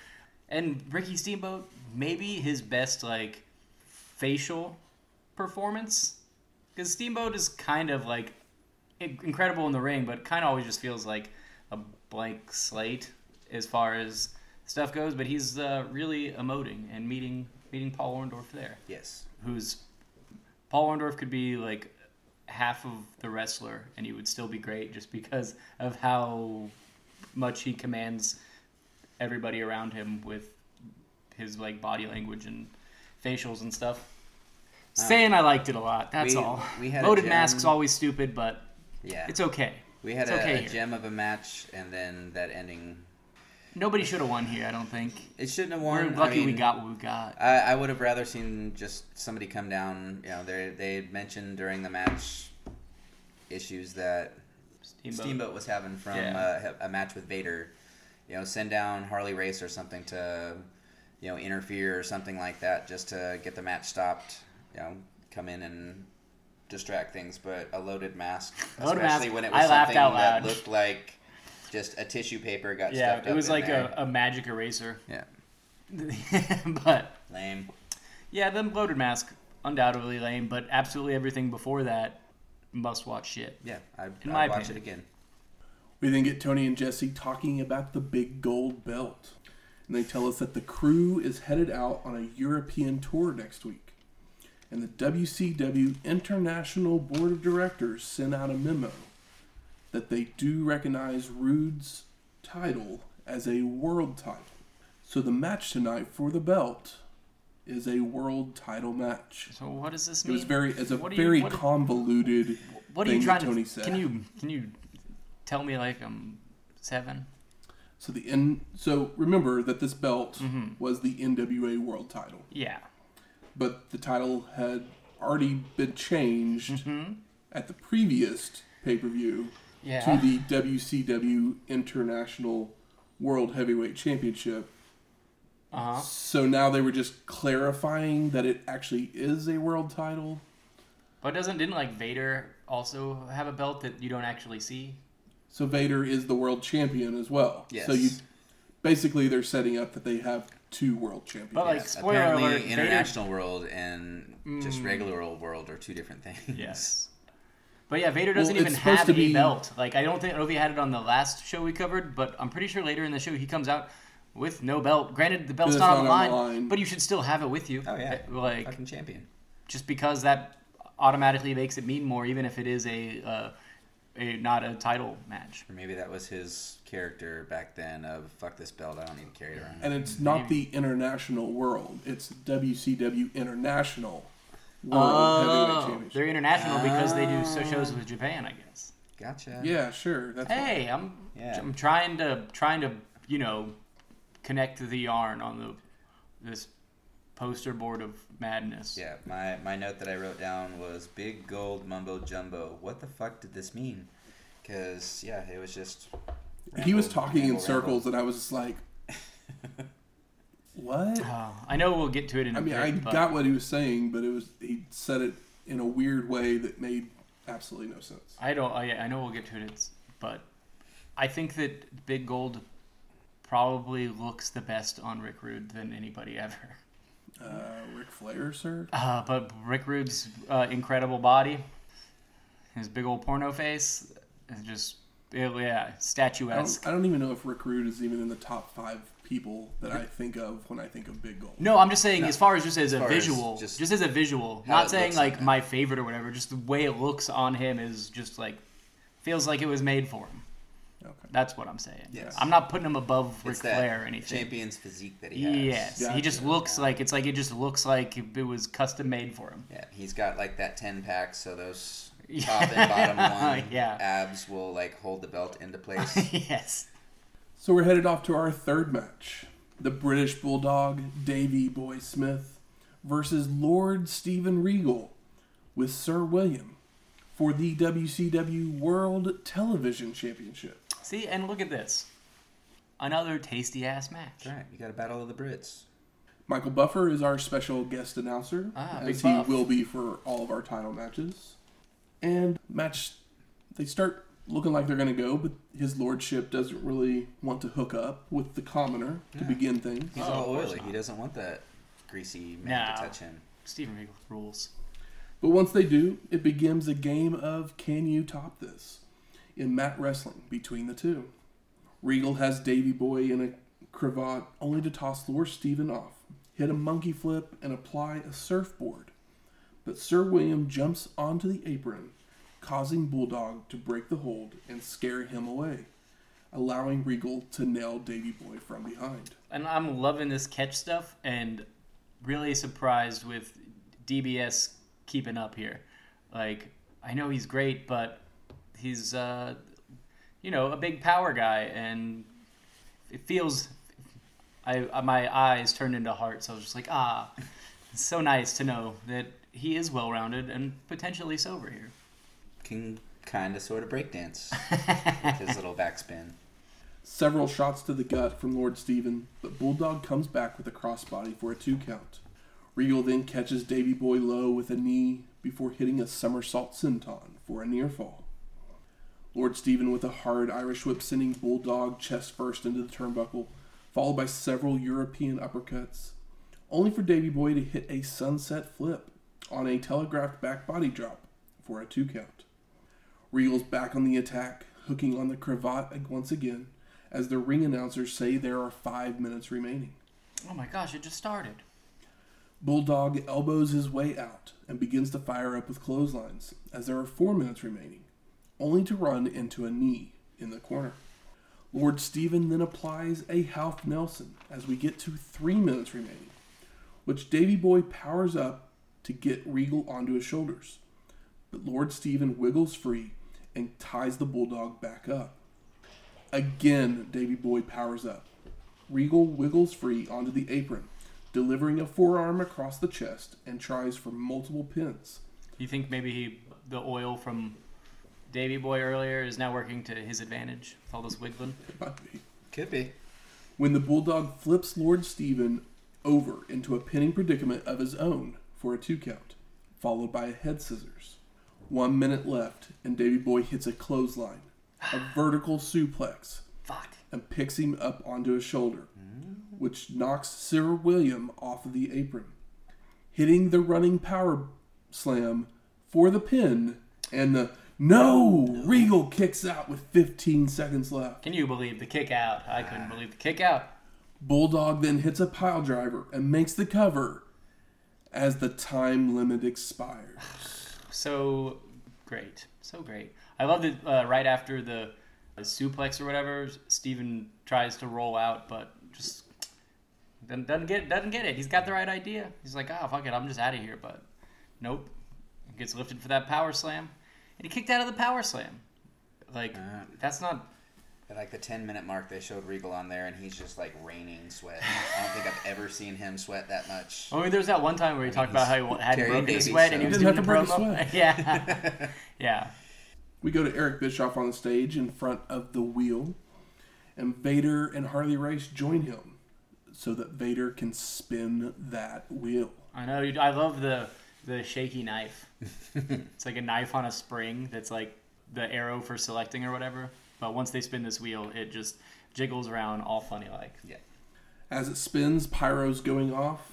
And Ricky Steamboat, maybe his best like facial performance, because Steamboat is kind of like incredible in the ring, but kind of always just feels like a blank slate as far as stuff goes. But he's uh, really emoting and meeting meeting Paul Orndorff there, Yes. who's Paul Orndorff could be like half of the wrestler, and he would still be great just because of how much he commands everybody around him with his like body language and facials and stuff. Saying I liked it a lot. That's we- all. we had Loaded masks always stupid, but Yeah. it's okay. we had it's a, okay a gem of a match, and then that ending. Nobody should have won here. I don't think. It shouldn't have won. We're won. lucky I mean, we got what we got. I, I would have rather seen just somebody come down. You know, they they mentioned during the match issues that Steamboat. Steamboat was having from Yeah. uh, a match with Vader. You know, send down Harley Race or something to, you know, interfere or something like that, just to get the match stopped. You know, come in and distract things. But a loaded mask, Loaded especially mask, when it was I something out that looked like just a tissue paper got Yeah, stuffed it was in like a, a magic eraser. yeah (laughs) but lame. yeah, the bloated mask undoubtedly lame, but absolutely everything before that must watch shit. Yeah, I In I'd my watch opinion. it again. We then get Tony and Jesse talking about the big gold belt. And they tell us that the crew is headed out on a European tour next week. And the WCW International Board of Directors sent out a memo that they do recognize Rude's title as a world title. So the match tonight for the belt is a world title match. So what does this mean? It was very as a What are you- very what- convoluted what are you trying Tony to? said. Can you can you tell me like I'm seven? So the N. So remember that this belt Mm-hmm. was the NWA World Title, Yeah. but the title had already been changed Mm-hmm. at the previous pay per view Yeah. to the WCW International World Heavyweight Championship. Uh huh. So now they were just clarifying that it actually is a world title. But doesn't didn't like Vader also have a belt that you don't actually see? So Vader is the world champion as well. Yes. So you basically they're setting up that they have two world champions. But, like, spoiler apparently, alert, Vader- international world and just Mm. regular old world are two different things. Yes. But yeah, Vader doesn't Well, even have to a be- belt. Like I don't think I don't know if he had it on the last show we covered, but I'm pretty sure later in the show he comes out with no belt. Granted, the belt's It's not, on the line, line. but you should still have it with you. Oh yeah, Uh, Like fucking champion. just because that automatically makes it mean more, even if it is a uh, a not a title match. Or maybe that was his character back then of fuck this belt, I don't need to carry it around. And it's not the international world; it's WCW International World Heavyweight oh, Championship. they're international because they do so shows oh. with Japan, I guess. Gotcha. Yeah, sure. That's fine. Hey, I'm Yeah. I'm trying to trying to you know connect the yarn on the this poster board of madness. Yeah, my, my note that I wrote down was big gold mumbo jumbo. What the fuck did this mean? Because, yeah, it was just. he was ramble, talking in ramble, circles, and I was just like, (laughs) "What?" Oh, I know we'll get to it in a I mean, bit, I but got what he was saying, but it was he said it in a weird way that made absolutely no sense. I don't. I, I know we'll get to it, but I think that Big Gold probably looks the best on Rick Rude than anybody ever. Uh, Ric Flair, sir. Uh, but Rick Rude's uh, incredible body, his big old porno face, is just yeah, I statuesque. don't, I don't even know if Rick Rude is even in the top five people that I think of when I think of Big Gold. No, I'm just saying, as far as just as, a far as visual, just just, as a visual, not saying looks like my favorite or whatever. Just the way it looks on him is just like feels like it was made for him. Okay. That's what I'm saying. Yes. I'm not putting him above Ric It's Flair or anything. champion's physique that he has. Yes, he just looks like it's like it just looks like it was custom made for him. Yeah, he's got like that 10 pack, so those (laughs) top and bottom (laughs) one Yeah. abs will like hold the belt into place. (laughs) yes. So we're headed off to our third match: the British Bulldog Davy Boy Smith versus Lord Steven Regal with Sir William for the WCW World Television Championship. See, and look at this. Another tasty ass match. That's right. You got a battle of the Brits. Michael Buffer is our special guest announcer, Ah, as he Buff. will be for all of our title matches. And match, they start looking like they're going to go, but his lordship doesn't really want to hook up with the commoner to begin things. He's Oh, all oily. He doesn't want that greasy man to touch him. Steven Regal rules. But once they do, it begins a game of can you top this in mat wrestling between the two. Regal has Davy Boy in a cravat only to toss Lord Steven off, hit a monkey flip, and apply a surfboard. But Sir William jumps onto the apron, causing Bulldog to break the hold and scare him away, allowing Regal to nail Davy Boy from behind. And I'm loving this catch stuff and really surprised with DBS keeping up here. Like, I know he's great, but he's, uh, you know, a big power guy, and it feels. I my eyes turned into hearts. I was just like, ah, it's so nice to know that he is well rounded and potentially sober here. Can kind of sort of breakdance with his little (laughs) backspin. Several shots to the gut from Lord Steven, but Bulldog comes back with a crossbody for a two count. Regal then catches Davy Boy low with a knee before hitting a somersault senton for a near fall. Lord Steven with a hard Irish whip sending Bulldog chest first into the turnbuckle, followed by several European uppercuts, only for Davy Boy to hit a sunset flip on a telegraphed back body drop for a two count. Regal's back on the attack, hooking on the cravat once again, as the ring announcers say there are five minutes remaining. Oh my gosh, it just started. Bulldog elbows his way out and begins to fire up with clotheslines as there are four minutes remaining, only to run into a knee in the corner. Lord Steven then applies a half Nelson as we get to three minutes remaining, which Davy Boy powers up to get Regal onto his shoulders. But Lord Steven wiggles free and ties the Bulldog back up. Again, Davy Boy powers up. Regal wiggles free onto the apron, delivering a forearm across the chest and tries for multiple pins. You think maybe he the oil from Davy Boy earlier is now working to his advantage with all this wiggling? It might be. Could be. When the Bulldog flips Lord Steven over into a pinning predicament of his own for a two count, followed by a head scissors. One minute left, and Davy Boy hits a clothesline, a (sighs) vertical suplex, Fuck. and picks him up onto his shoulder, which knocks Sir William off of the apron, hitting the running power slam for the pin, and the no! Regal kicks out with 15 seconds left. Can you believe the kick out? I couldn't believe the kick out. Bulldog then hits a pile driver and makes the cover as the time limit expires. (sighs) (sighs) So great. So great. I love that uh, right after the, the suplex or whatever, Steven tries to roll out, but just doesn't, doesn't get doesn't get it. He's got the right idea. He's like, ah, fuck it, I'm just out of here. But nope. Gets lifted for that power slam. And he kicked out of the power slam. Like, Uh. that's not At like the 10 minute mark, they showed Regal on there, and he's just like raining sweat. I don't think I've ever seen him sweat that much. I mean, there's that one time where he talked about how he hadn't Terry broken his Davies, sweat and he was He doing didn't the promo. break his (laughs) yeah, (laughs) yeah. We go to Eric Bischoff on the stage in front of the wheel, and Vader and Harley Race join him so that Vader can spin that wheel. I know. I love the the shaky knife. (laughs) it's like a knife on a spring that's like the arrow for selecting or whatever. But once they spin this wheel, it just jiggles around all funny like. Yeah. As it spins, pyro's going off.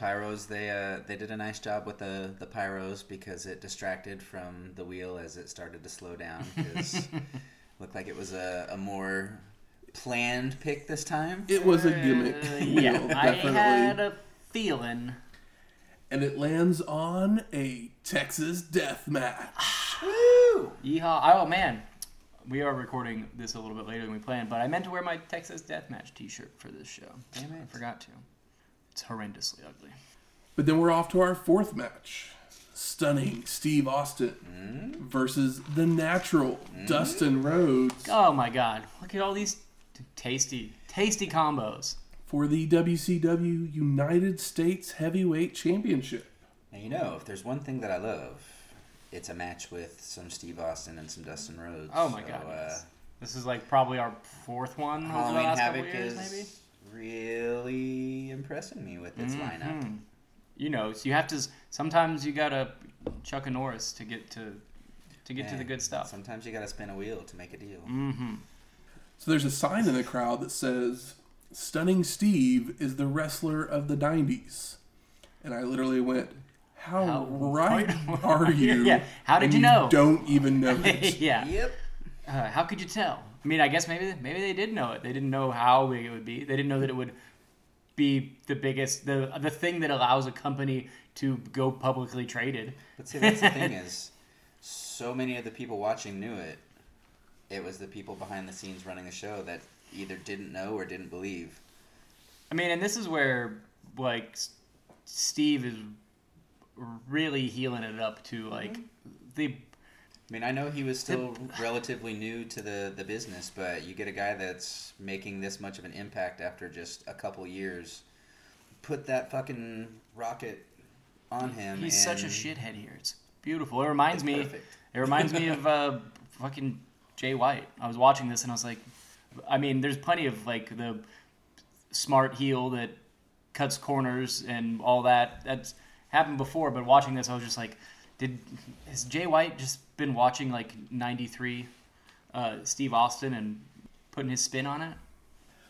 Pyros, they uh, they did a nice job with the, the pyros because it distracted from the wheel as it started to slow down. Because (laughs) looked like it was a, a more planned pick this time. It was a gimmick Uh, (laughs) wheel, yeah, I had a feeling. And it lands on a Texas death match. Woo! Yeehaw! Oh man, we are recording this a little bit later than we planned, but I meant to wear my Texas Deathmatch T-shirt for this show. Damn it! I forgot to. It's horrendously ugly. But then we're off to our fourth match. Stunning Steve Austin Mm. versus the natural Dustin Rhodes Oh my god! Look at all these t- tasty, tasty combos. for the WCW United States Heavyweight Championship. Now you know if there's one thing that I love, it's a match with some Steve Austin and some Dustin Rhodes. Oh my So, god. Uh, yes. This is like probably our fourth one over the Halloween last Havoc couple years, is maybe. really impressing me with its lineup. Mhm. You know, so you have to. Sometimes you gotta chuck a Norris to get to to get to the good stuff. Sometimes you gotta spin a wheel to make a deal. Mm-hmm. So there's a sign in the crowd that says, Stunning Steve is the wrestler of the 90s. And I literally went, How, How right right (laughs) are (laughs) you? Yeah, how did you know? Don't even (laughs) know it. yeah. Yep. Uh, how could you tell? I mean, I guess maybe maybe they did know it. They didn't know how big it would be. They didn't know that it would be the biggest, the the thing that allows a company to go publicly traded. But see, that's the thing is, so many of the people watching knew it. It was the people behind the scenes running the show that either didn't know or didn't believe. I mean, and this is where like Steve is really heeling it up to like the I mean, I know he was still (laughs) relatively new to the, the business, but you get a guy that's making this much of an impact after just a couple years. Put that fucking rocket on him. he's such a shithead here. It's beautiful. It reminds me. perfect. It reminds me of (laughs) uh, fucking Jay White. I was watching this and I was like, I mean, there's plenty of like the smart heel that cuts corners and all that. That's happened before, but watching this, I was just like, did has Jay White just been watching like '93 uh, Steve Austin and putting his spin on it?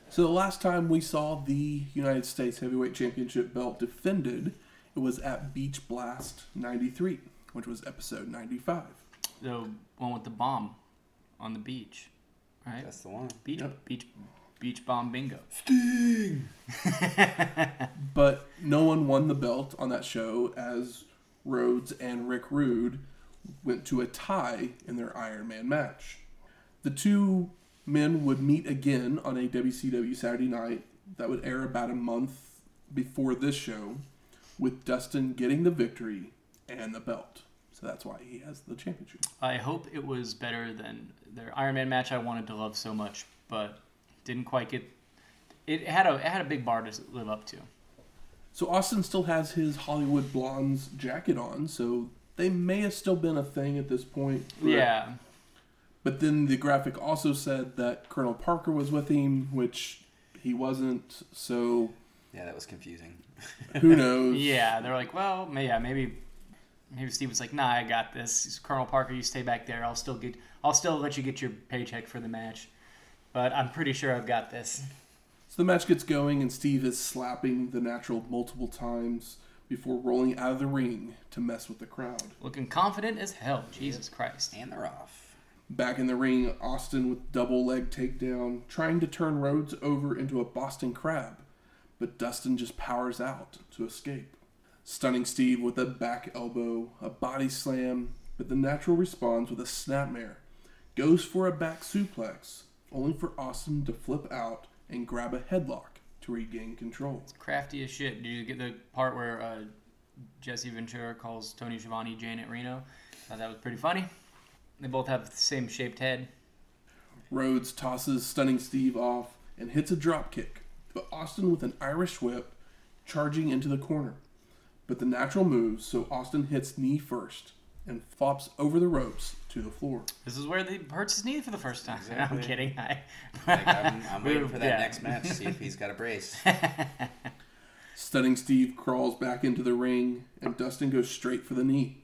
So the last time we saw the United States Heavyweight Championship belt defended, it was at Beach Blast 93, which was episode 95. The one with the bomb on the beach, right? That's the one. Beach, Yep. beach, beach bomb bingo. Sting! (laughs) But no one won the belt on that show as Rhodes and Rick Rude went to a tie in their Iron Man match. The two men would meet again on a WCW Saturday night that would air about a month before this show, with Dustin getting the victory and the belt. So that's why he has the championship. I hope it was better than their Iron Man match I wanted to love so much, but didn't quite get. It had a it had a big bar to live up to. So Austin still has his Hollywood Blondes jacket on, so they may have still been a thing at this point. Yeah, But then the graphic also said that Colonel Parker was with him, which he wasn't. So Yeah, that was confusing. who (laughs) knows? yeah. They're like, well, may- yeah, maybe maybe Steve was like, nah, I got this. Colonel Parker, you stay back there. I'll still get. I'll still let you get your paycheck for the match, but I'm pretty sure I've got this. So the match gets going, and Steve is slapping the natural multiple times before rolling out of the ring to mess with the crowd. Looking confident as hell. Jesus Christ. And they're off. Back in the ring, Austin with double leg takedown, trying to turn Rhodes over into a Boston Crab, but Dustin just powers out to escape. Stunning Steve with a back elbow, a body slam, but the natural responds with a snapmare. Goes for a back suplex, only for Austin to flip out and grab a headlock to regain control. Crafty as shit. Did you get the part where uh, Jesse Ventura calls Tony Schiavone Janet Reno? Thought that was pretty funny. They both have the same shaped head. Rhodes tosses Stunning Steve off and hits a drop kick, but Austin with an Irish whip charging into the corner. But the natural moves, so Austin hits knee first and flops over the ropes to the floor. This is where he hurts his knee for the first time. Exactly. I'm kidding. I, Like, I'm, I'm waiting for (laughs) that Yeah. next match to see if he's got a brace. (laughs) Stunning Steve crawls back into the ring, and Dustin goes straight for the knee,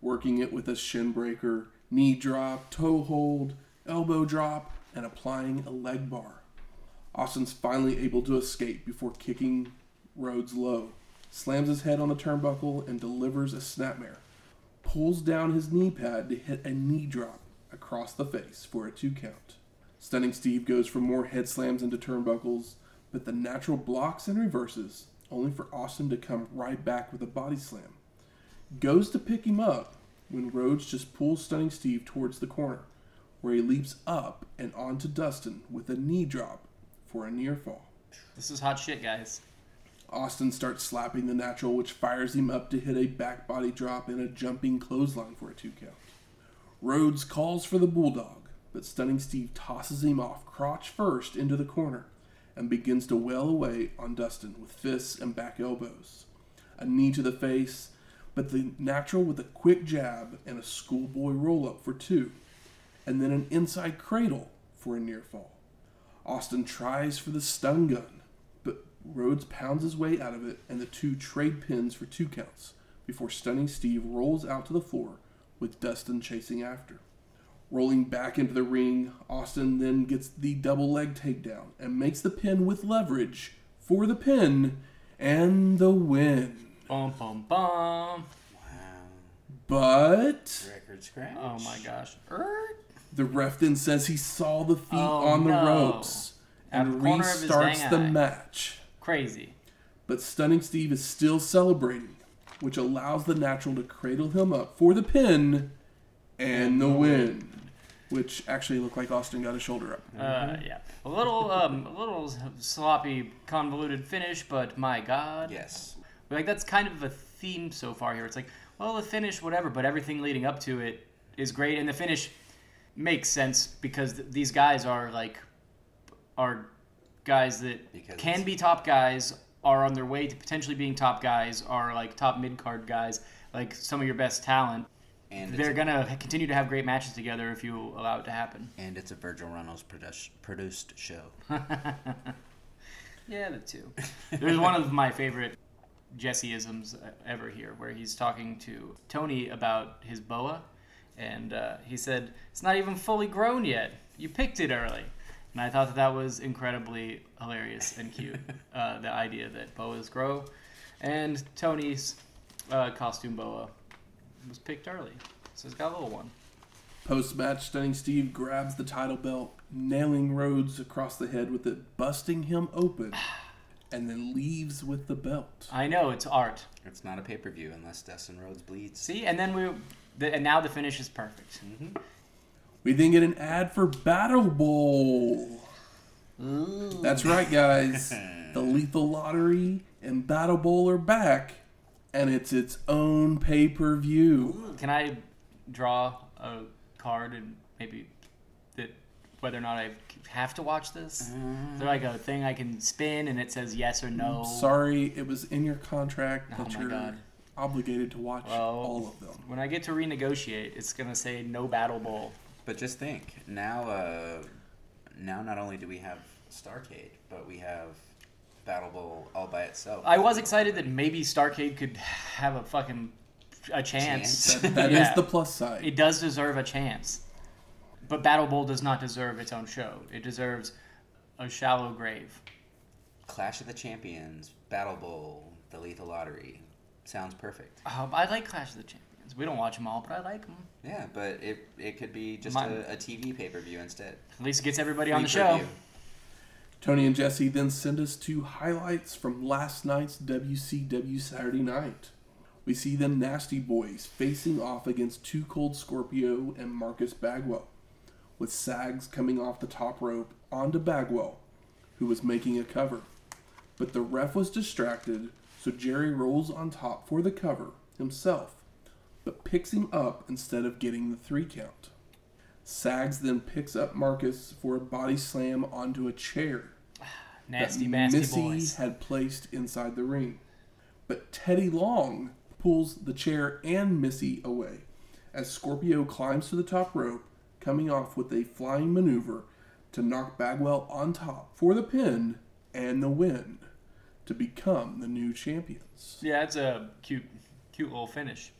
working it with a shin breaker, knee drop, toe hold, elbow drop, and applying a leg bar. Austin's finally able to escape before kicking Rhodes low, slams his head on the turnbuckle, and delivers a snapmare. Pulls down his knee pad to hit a knee drop across the face for a two count. Stunning Steve goes for more head slams into turnbuckles, but the natural blocks and reverses, only for Austin to come right back with a body slam. Goes to pick him up when Rhodes just pulls Stunning Steve towards the corner, where he leaps up and onto Dustin with a knee drop for a near fall. this is hot shit, guys. Austin starts slapping the natural, which fires him up to hit a back body drop and a jumping clothesline for a two count. Rhodes calls for the bulldog, but Stunning Steve tosses him off crotch first into the corner and begins to wail away on Dustin with fists and back elbows. A knee to the face, but the natural with a quick jab and a schoolboy roll up for two, and then an inside cradle for a near fall. Austin tries for the stun gun, Rhodes pounds his way out of it, and the two trade pins for two counts before stunning Steve rolls out to the floor with Dustin chasing after. Rolling back into the ring, Austin then gets the double leg takedown and makes the pin with leverage for the pin and the win. Bum bum bum. Wow. But Record scratch. Oh my gosh. Er, the ref then says he saw the feet Oh, on the no. ropes and the corner of his restarts dang the eye. match. Crazy. But Stunning Steve is still celebrating, which allows the natural to cradle him up for the pin and the win. Which actually looked like Austin got his shoulder up. Uh, yeah. A little, um, a little sloppy, convoluted finish, but my God. Yes. Like that's kind of a theme so far here. It's like, well, the finish, whatever, but everything leading up to it is great, and the finish makes sense because th- these guys are like, are guys that Because can be top guys, are on their way to potentially being top guys, are like top mid card guys, like some of your best talent. And They're gonna continue to have great matches together if you allow it to happen. and it's a Virgil Runnels produce, produced show. (laughs) Yeah, the two. (laughs) There's one of my favorite Jesseisms ever here, where he's talking to Tony about his boa, and uh, he said it's not even fully grown yet. You picked it early, and I thought that that was incredibly hilarious and cute. (laughs) uh, the idea that boas grow, and Tony's uh, costume boa was picked early, so he's got a little one. Post match, Stunning Steve grabs the title belt, nailing Rhodes across the head with it, busting him open, (sighs) and then leaves with the belt. I know it's art. It's not a pay per view unless Dustin Rhodes bleeds. See, and then we, the, and now the finish is perfect. We then get an ad for Battle Bowl. That's right, guys. (laughs) the Lethal Lottery and Battle Bowl are back, and it's its own pay per view. Can I draw a card and maybe that whether or not I have to watch this? Is there like a mm. thing I can spin and it says yes or no? Sorry, it was in your contract Oh that my you're God. obligated to watch Well, all of them. When I get to renegotiate, it's gonna say no battle bowl. But just think now. Uh, now not only do we have Starcade, but we have Battle Bowl all by itself. I was excited that maybe Starcade could have a fucking a chance. Chance. That, that is Yeah. the plus side. It does deserve a chance. But Battle Bowl does not deserve its own show. It deserves a shallow grave. Clash of the Champions, Battle Bowl, the Lethal Lottery. Sounds perfect. Um, I like Clash of the Champions. We don't watch them all, but I like them. Yeah, but it it could be just My- a, a TV pay per view instead. At least it gets everybody on the show. preview. Tony and Jesse then send us to highlights from last night's WCW Saturday night. We see the Nasty Boys facing off against Two Cold Scorpio and Marcus Bagwell, with Sags coming off the top rope onto Bagwell, who was making a cover. But the ref was distracted, so Jerry rolls on top for the cover himself, but picks him up instead of getting the three count. Sags then picks up Marcus for a body slam onto a chair Nasty, (sighs) that nasty Missy boys. had placed inside the ring. But Teddy Long pulls the chair and Missy away as Scorpio climbs to the top rope, coming off with a flying maneuver to knock Bagwell on top for the pin and the win to become the new champions. Yeah, it's a cute, cute little finish.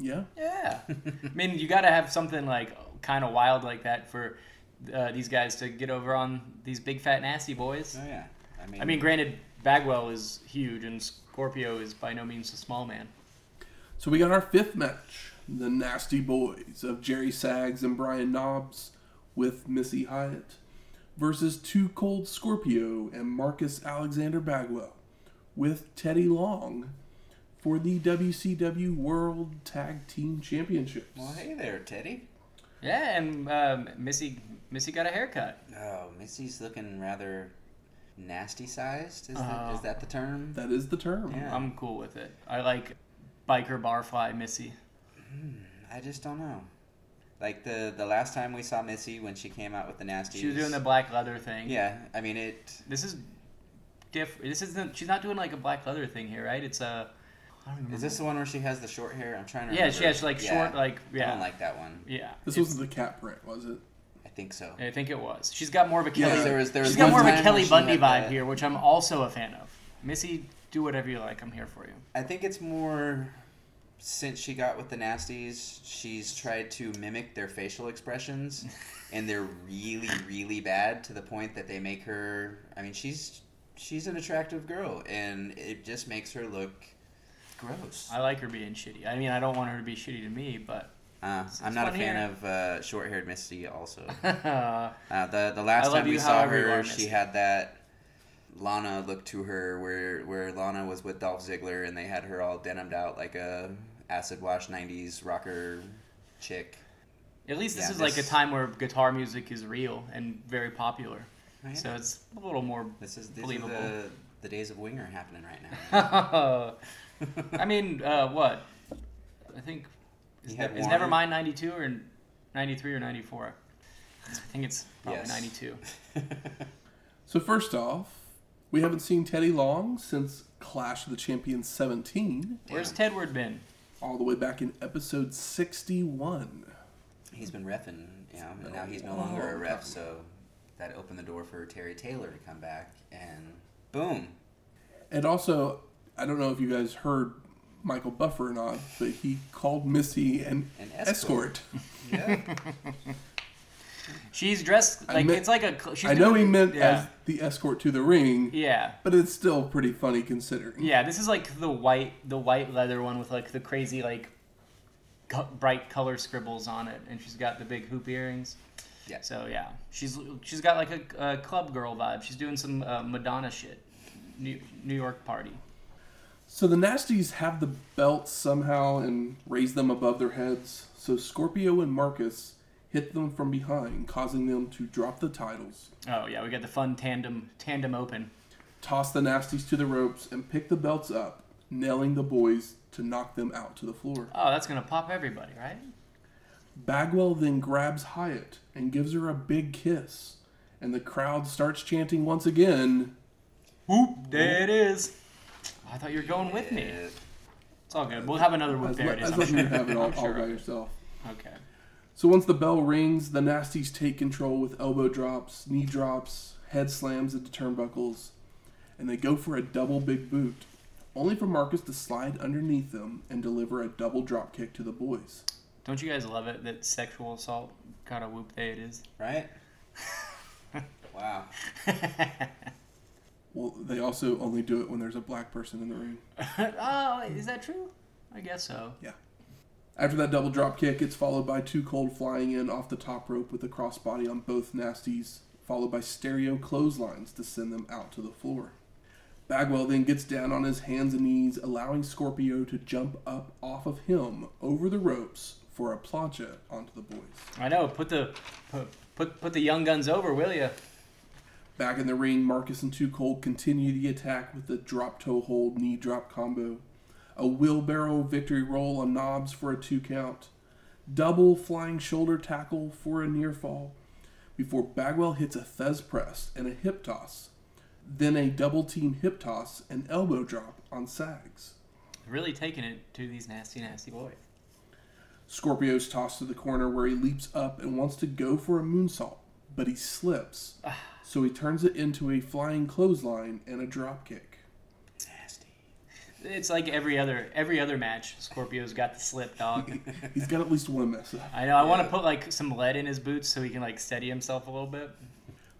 Yeah? Yeah, (laughs) I mean, you got to have something like kind of wild like that for uh, these guys to get over on these big fat nasty boys. Oh yeah. I mean, I mean, granted, Bagwell is huge and Scorpio is by no means a small man. So we got our fifth match the Nasty Boys of Jerry Sags and Brian Knobs with Missy Hyatt versus Two Cold Scorpio and Marcus Alexander Bagwell with Teddy Long for the WCW World Tag Team Championships. well, hey there, Teddy. Yeah, and um, Missy Missy got a haircut. Oh, Missy's looking rather nasty sized. Is, Oh. that, is that the term? That is the term. Yeah. I'm cool with it. I like biker barfly Missy. I just don't know. Like the the last time we saw Missy when she came out with the nasty. She was doing the black leather thing. Yeah, I mean it. This is different. This isn't. She's not doing like a black leather thing here, right? It's a. I don't remember. Is this the one where she has the short hair? I'm trying to. Yeah, remember. she has like short, like I yeah, don't like that one. yeah. This It's- wasn't the cat print, was it? I think so. I think it was. She's got more of a Yeah, Kelly. there was- there was she's got one more of a time Kelly where she Bundy had vibe the- here, which I'm also a fan of. Missy, do whatever you like. I'm here for you. I think it's more since she got with the Nasties, she's tried to mimic their facial expressions, (laughs) and they're really, really bad to the point that they make her. I mean, she's she's an attractive girl, and it just makes her look gross. I like her being shitty. I mean, I don't want her to be shitty to me, but Uh, I'm not a fan here. of uh, short-haired Misty. Also, (laughs) uh, the the last time we saw her, she had that. Lana look to her where where Lana was with Dolph Ziggler and they had her all denimed out like a acid wash '90s rocker chick. at least this Yeah, is like a time where guitar music is real and very popular. Right? So it's a little more. This is these Believable. are the, the days of Winger happening right now. (laughs) I mean, uh, what? I think is, You had is Warner. Nevermind '92 or '93 or '94? I think it's probably Yes. '92. (laughs) So first off, we haven't seen Teddy Long since Clash of the Champions 17, Where's Damn. Tedward been? all the way back in episode 61. he's been refing, you know, and now he's no Oh, longer a ref, so that opened the door for Terry Taylor to come back, and boom. And also, I don't know if you guys heard Michael Buffer or not, but he called Missy an, An escort. escort. Yeah. (laughs) She's dressed like meant- it's like a. cl- She's I know doing- he meant yeah. as the escort to the ring, Yeah, but it's still pretty funny considering. yeah. This is like the white, the white leather one with like the crazy like co- bright color scribbles on it, and she's got the big hoop earrings. Yeah. So yeah, she's she's got like a, a club girl vibe. She's doing some uh, Madonna shit, New, New York party. So the Nasties have the belts somehow and raise them above their heads. So Scorpio and Marcus hit them from behind, causing them to drop the titles, Oh yeah, we got the fun tandem tandem open. toss the Nasties to the ropes, and pick the belts up, nailing the boys to knock them out to the floor. Oh, that's gonna pop everybody, right? Bagwell then grabs Hyatt and gives her a big kiss, and the crowd starts chanting once again. Whoop! There it is. I thought you were going with me. It's all good. We'll have another whoop. As, There le- it is. as I'm letting sure. you have it all, (laughs) I'm all by yourself. Okay. So once the bell rings, the Nasties take control with elbow drops, knee drops, head slams into turnbuckles, and they go for a double big boot, only for Marcus to slide underneath them and deliver a double drop kick to the boys. Don't you guys love it that sexual assault kind of whoop day it is? Right? (laughs) wow. (laughs) Well, they also only do it when there's a black person in the ring. (laughs) oh, is that true? I guess so. Yeah. After that double drop kick, it's followed by Too Cold flying in off the top rope with a crossbody on both Nasties, followed by stereo clotheslines to send them out to the floor. Bagwell then gets down on his hands and knees, allowing Scorpio to jump up off of him over the ropes for a plancha onto the boys. I know. Put the put put, put the young guns over, will you? Back in the ring, Marcus and Too Cold continue the attack with the drop toe hold knee drop combo, a wheelbarrow victory roll on knobs for a two count, double flying shoulder tackle for a near fall, before Bagwell hits a Thesz press and a hip toss, then a double team hip toss and elbow drop on Sags. Really taking it to these nasty, nasty boys. Scorpio's tossed to the corner where he leaps up and wants to go for a moonsault, but he slips, ah. So he turns it into a flying clothesline and a drop kick. Nasty. It's like every other every other match. Scorpio's got the slip dog. (laughs) He's got at least one mess up. I know. I want to put like some lead in his boots so he can like steady himself a little bit.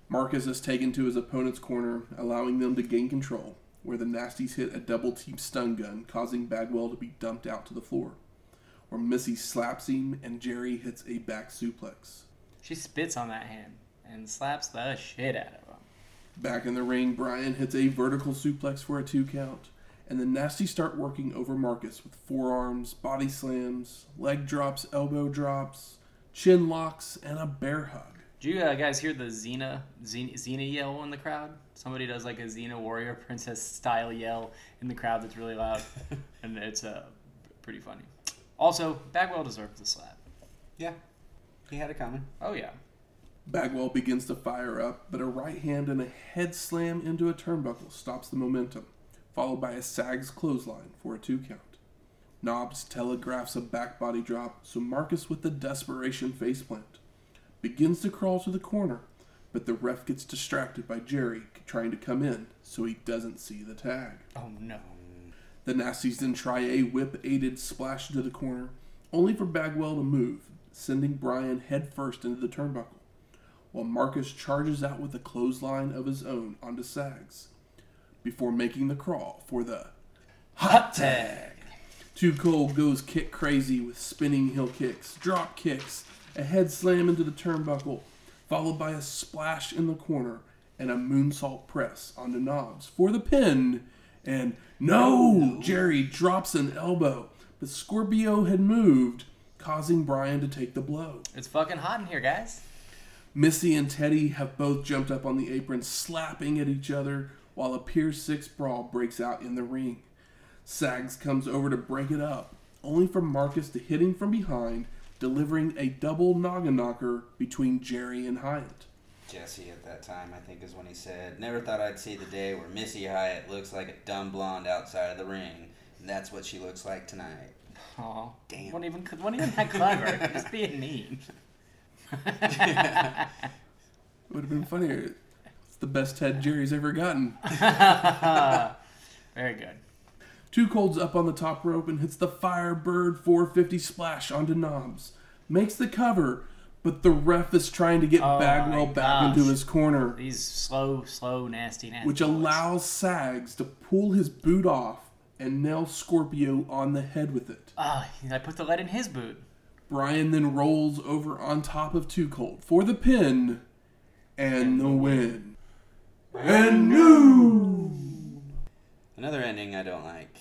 Marcus is taken to his opponent's corner, allowing them to gain control, where the Nasties hit a double team stun gun, causing Bagwell to be dumped out to the floor. Where Missy slaps him and Jerry hits a back suplex. She spits on that hand and slaps the shit out of him. Back in the ring, Brian hits a vertical suplex for a two count, and the Nasty start working over Marcus with forearms, body slams, leg drops, elbow drops, chin locks, and a bear hug. Do you uh, guys hear the Xena, Xena Xena yell in the crowd? Somebody does like a Xena warrior (laughs) princess style yell in the crowd that's really loud, (laughs) and it's uh, pretty funny. Also, Bagwell deserves the slap. Yeah. He had it coming. Oh yeah, Bagwell begins to fire up, but a right hand and a head slam into a turnbuckle stops the momentum, followed by a Sags clothesline for a two count. Knobs telegraphs a back body drop, so Marcus, with the desperation faceplant, begins to crawl to the corner, but the ref gets distracted by Jerry trying to come in, so he doesn't see the tag. Oh no. The Nasties then try a whip aided splash into the corner, only for Bagwell to move, sending Brian headfirst into the turnbuckle, while Marcus charges out with a clothesline of his own onto Sags, before making the crawl for the hot tag. Too Cold goes kick crazy with spinning heel kicks, drop kicks, a head slam into the turnbuckle, followed by a splash in the corner and a moonsault press onto Knobs for the pin. And no, Jerry drops an elbow, but Scorpio had moved, causing Brian to take the blow. It's fucking hot in here, guys. Missy and Teddy have both jumped up on the apron, slapping at each other, while a Pier 6 brawl breaks out in the ring. Sags comes over to break it up, only for Marcus to hit him from behind, delivering a double noggin knocker between Jerry and Hyatt. Jesse at that time, I think, is when he said, "Never thought I'd see the day where Missy Hyatt looks like a dumb blonde outside of the ring, and that's what she looks like tonight." Oh, Damn. Wasn't even, wasn't even that clever. Just being mean. It would have been funnier. It's the best head Jerry's ever gotten. (laughs) Very good. Two Cold's up on the top rope and hits the Firebird 450 splash onto Knobs. Makes the cover, but the ref is trying to get Oh Bagwell back into his corner, These slow, slow, nasty, nasty. which boys. allows Sags to pull his boot off and nail Scorpio on the head with it. Ah, I put the lead in his boot. Brian then rolls over on top of Two Cold for the pin and the win. And new! Another ending I don't like.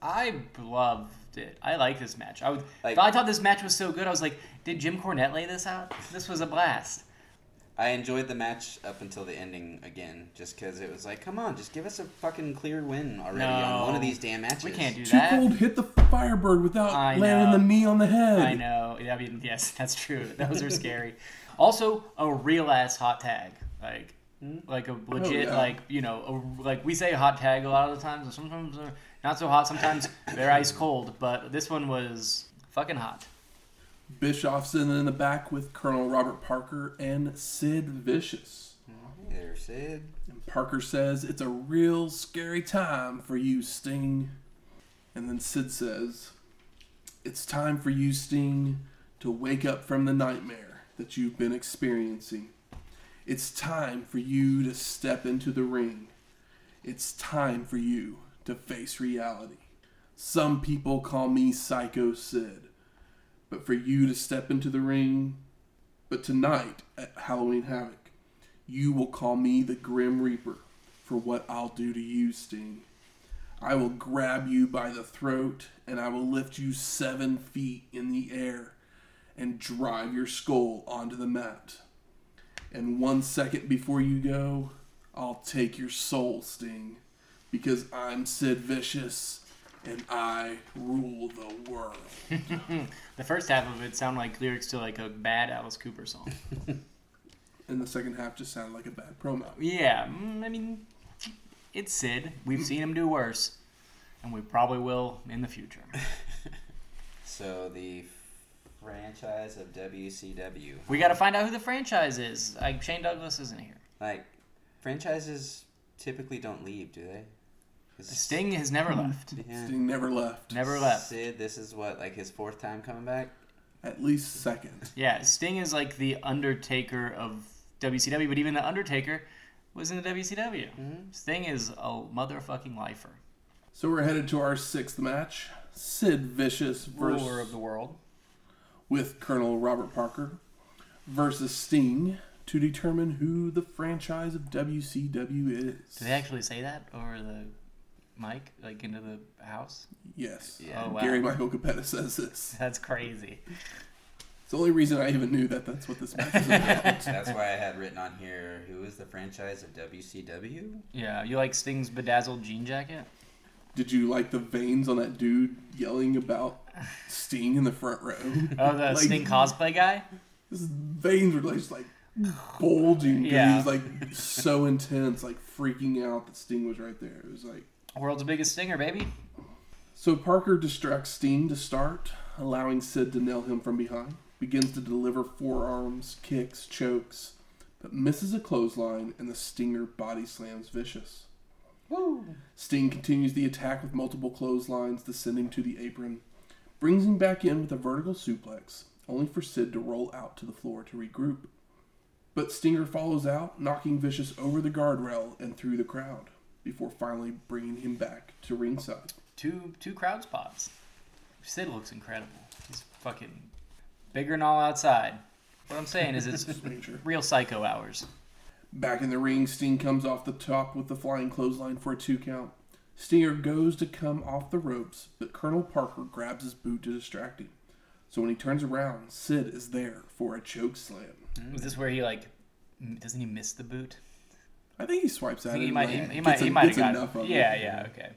I loved it. I like this match. I was, Like- I thought this match was so good. I was like, did Jim Cornette lay this out? This was a blast. I enjoyed the match up until the ending again, just because it was like, come on, just give us a fucking clear win already on one of these damn matches. We can't do Too that. Cold hit the Firebird without I landing know. the knee on the head. I know. I mean, yes, (laughs) that's true. Those are scary. also, a real ass hot tag, like, hmm? like a oh, legit, Oh, yeah. like you know, a, like we say hot tag a lot of the times. and Sometimes they're not so hot. Sometimes they're ice cold. But this one was fucking hot. Bischoff's in in the back with Colonel Robert Parker and Sid Vicious. Mm-hmm. There, Sid. And Parker says, It's a real scary time for you, Sting. And then Sid says, It's time for you, Sting, to wake up from the nightmare that you've been experiencing. It's time for you to step into the ring. It's time for you to face reality. Some people call me Psycho Sid, but for you to step into the ring, but tonight at Halloween Havoc, you will call me the Grim Reaper for what I'll do to you, Sting. I will grab you by the throat and I will lift you seven feet in the air and drive your skull onto the mat. And one second before you go, I'll take your soul, Sting, because I'm Sid Vicious and I rule the world. (laughs) The first half of it sounded like lyrics to like a bad Alice Cooper song. (laughs) And the second half just sounded like a bad promo. yeah, mm, I mean, it's Sid. We've seen him do worse, and we probably will in the future. (laughs) So the franchise of WCW. We got to find out who the franchise is. Like Shane Douglas isn't here. Like, franchises typically don't leave, do they? 'Cause- Sting has never hmm. left. Yeah. Sting never left. Never left. Sid, this is what, like his fourth time coming back? At least second. Yeah, Sting is like the Undertaker of WCW, but even the Undertaker was in the WCW. Mm-hmm. Sting is a motherfucking lifer. So we're headed to our sixth match. Sid Vicious versus Ruler of the world. with Colonel Robert Parker versus Sting to determine who the franchise of WCW is. Did they actually say that over the mic, like into the house? Yes. Yeah. Oh, wow. Gary Michael Cappetta says this. That's crazy. It's the only reason I even knew that that's what this match is about. (laughs) That's why I had written on here, who is the franchise of WCW? Yeah, you like Sting's bedazzled jean jacket? Did you like the veins on that dude yelling about Sting in the front row? (laughs) Oh, the Like, Sting cosplay guy? His veins were like, just like bulging. 'cause Yeah. He was like so intense, like freaking out that Sting was right there. It was like, World's biggest stinger, baby. So Parker distracts Sting to start, allowing Sid to nail him from behind. Begins to deliver forearms, kicks, chokes, but misses a clothesline and the Stinger body slams Vicious. Sting continues the attack with multiple clotheslines descending to the apron, brings him back in with a vertical suplex, only for Sid to roll out to the floor to regroup. But Stinger follows out, knocking Vicious over the guardrail and through the crowd, before finally bringing him back to ringside. Two two crowd spots. Sid looks incredible. He's fucking bigger than all outside. What I'm saying is it's (laughs) real psycho hours. Back in the ring, Sting comes off the top with the flying clothesline for a two count. Stinger goes to come off the ropes, but Colonel Parker grabs his boot to distract him. So when he turns around, Sid is there for a choke slam. Mm, is this where he like doesn't he miss the boot? I think he swipes I at think it. he might he, like, he might he might have got enough of it. Yeah, yeah, okay.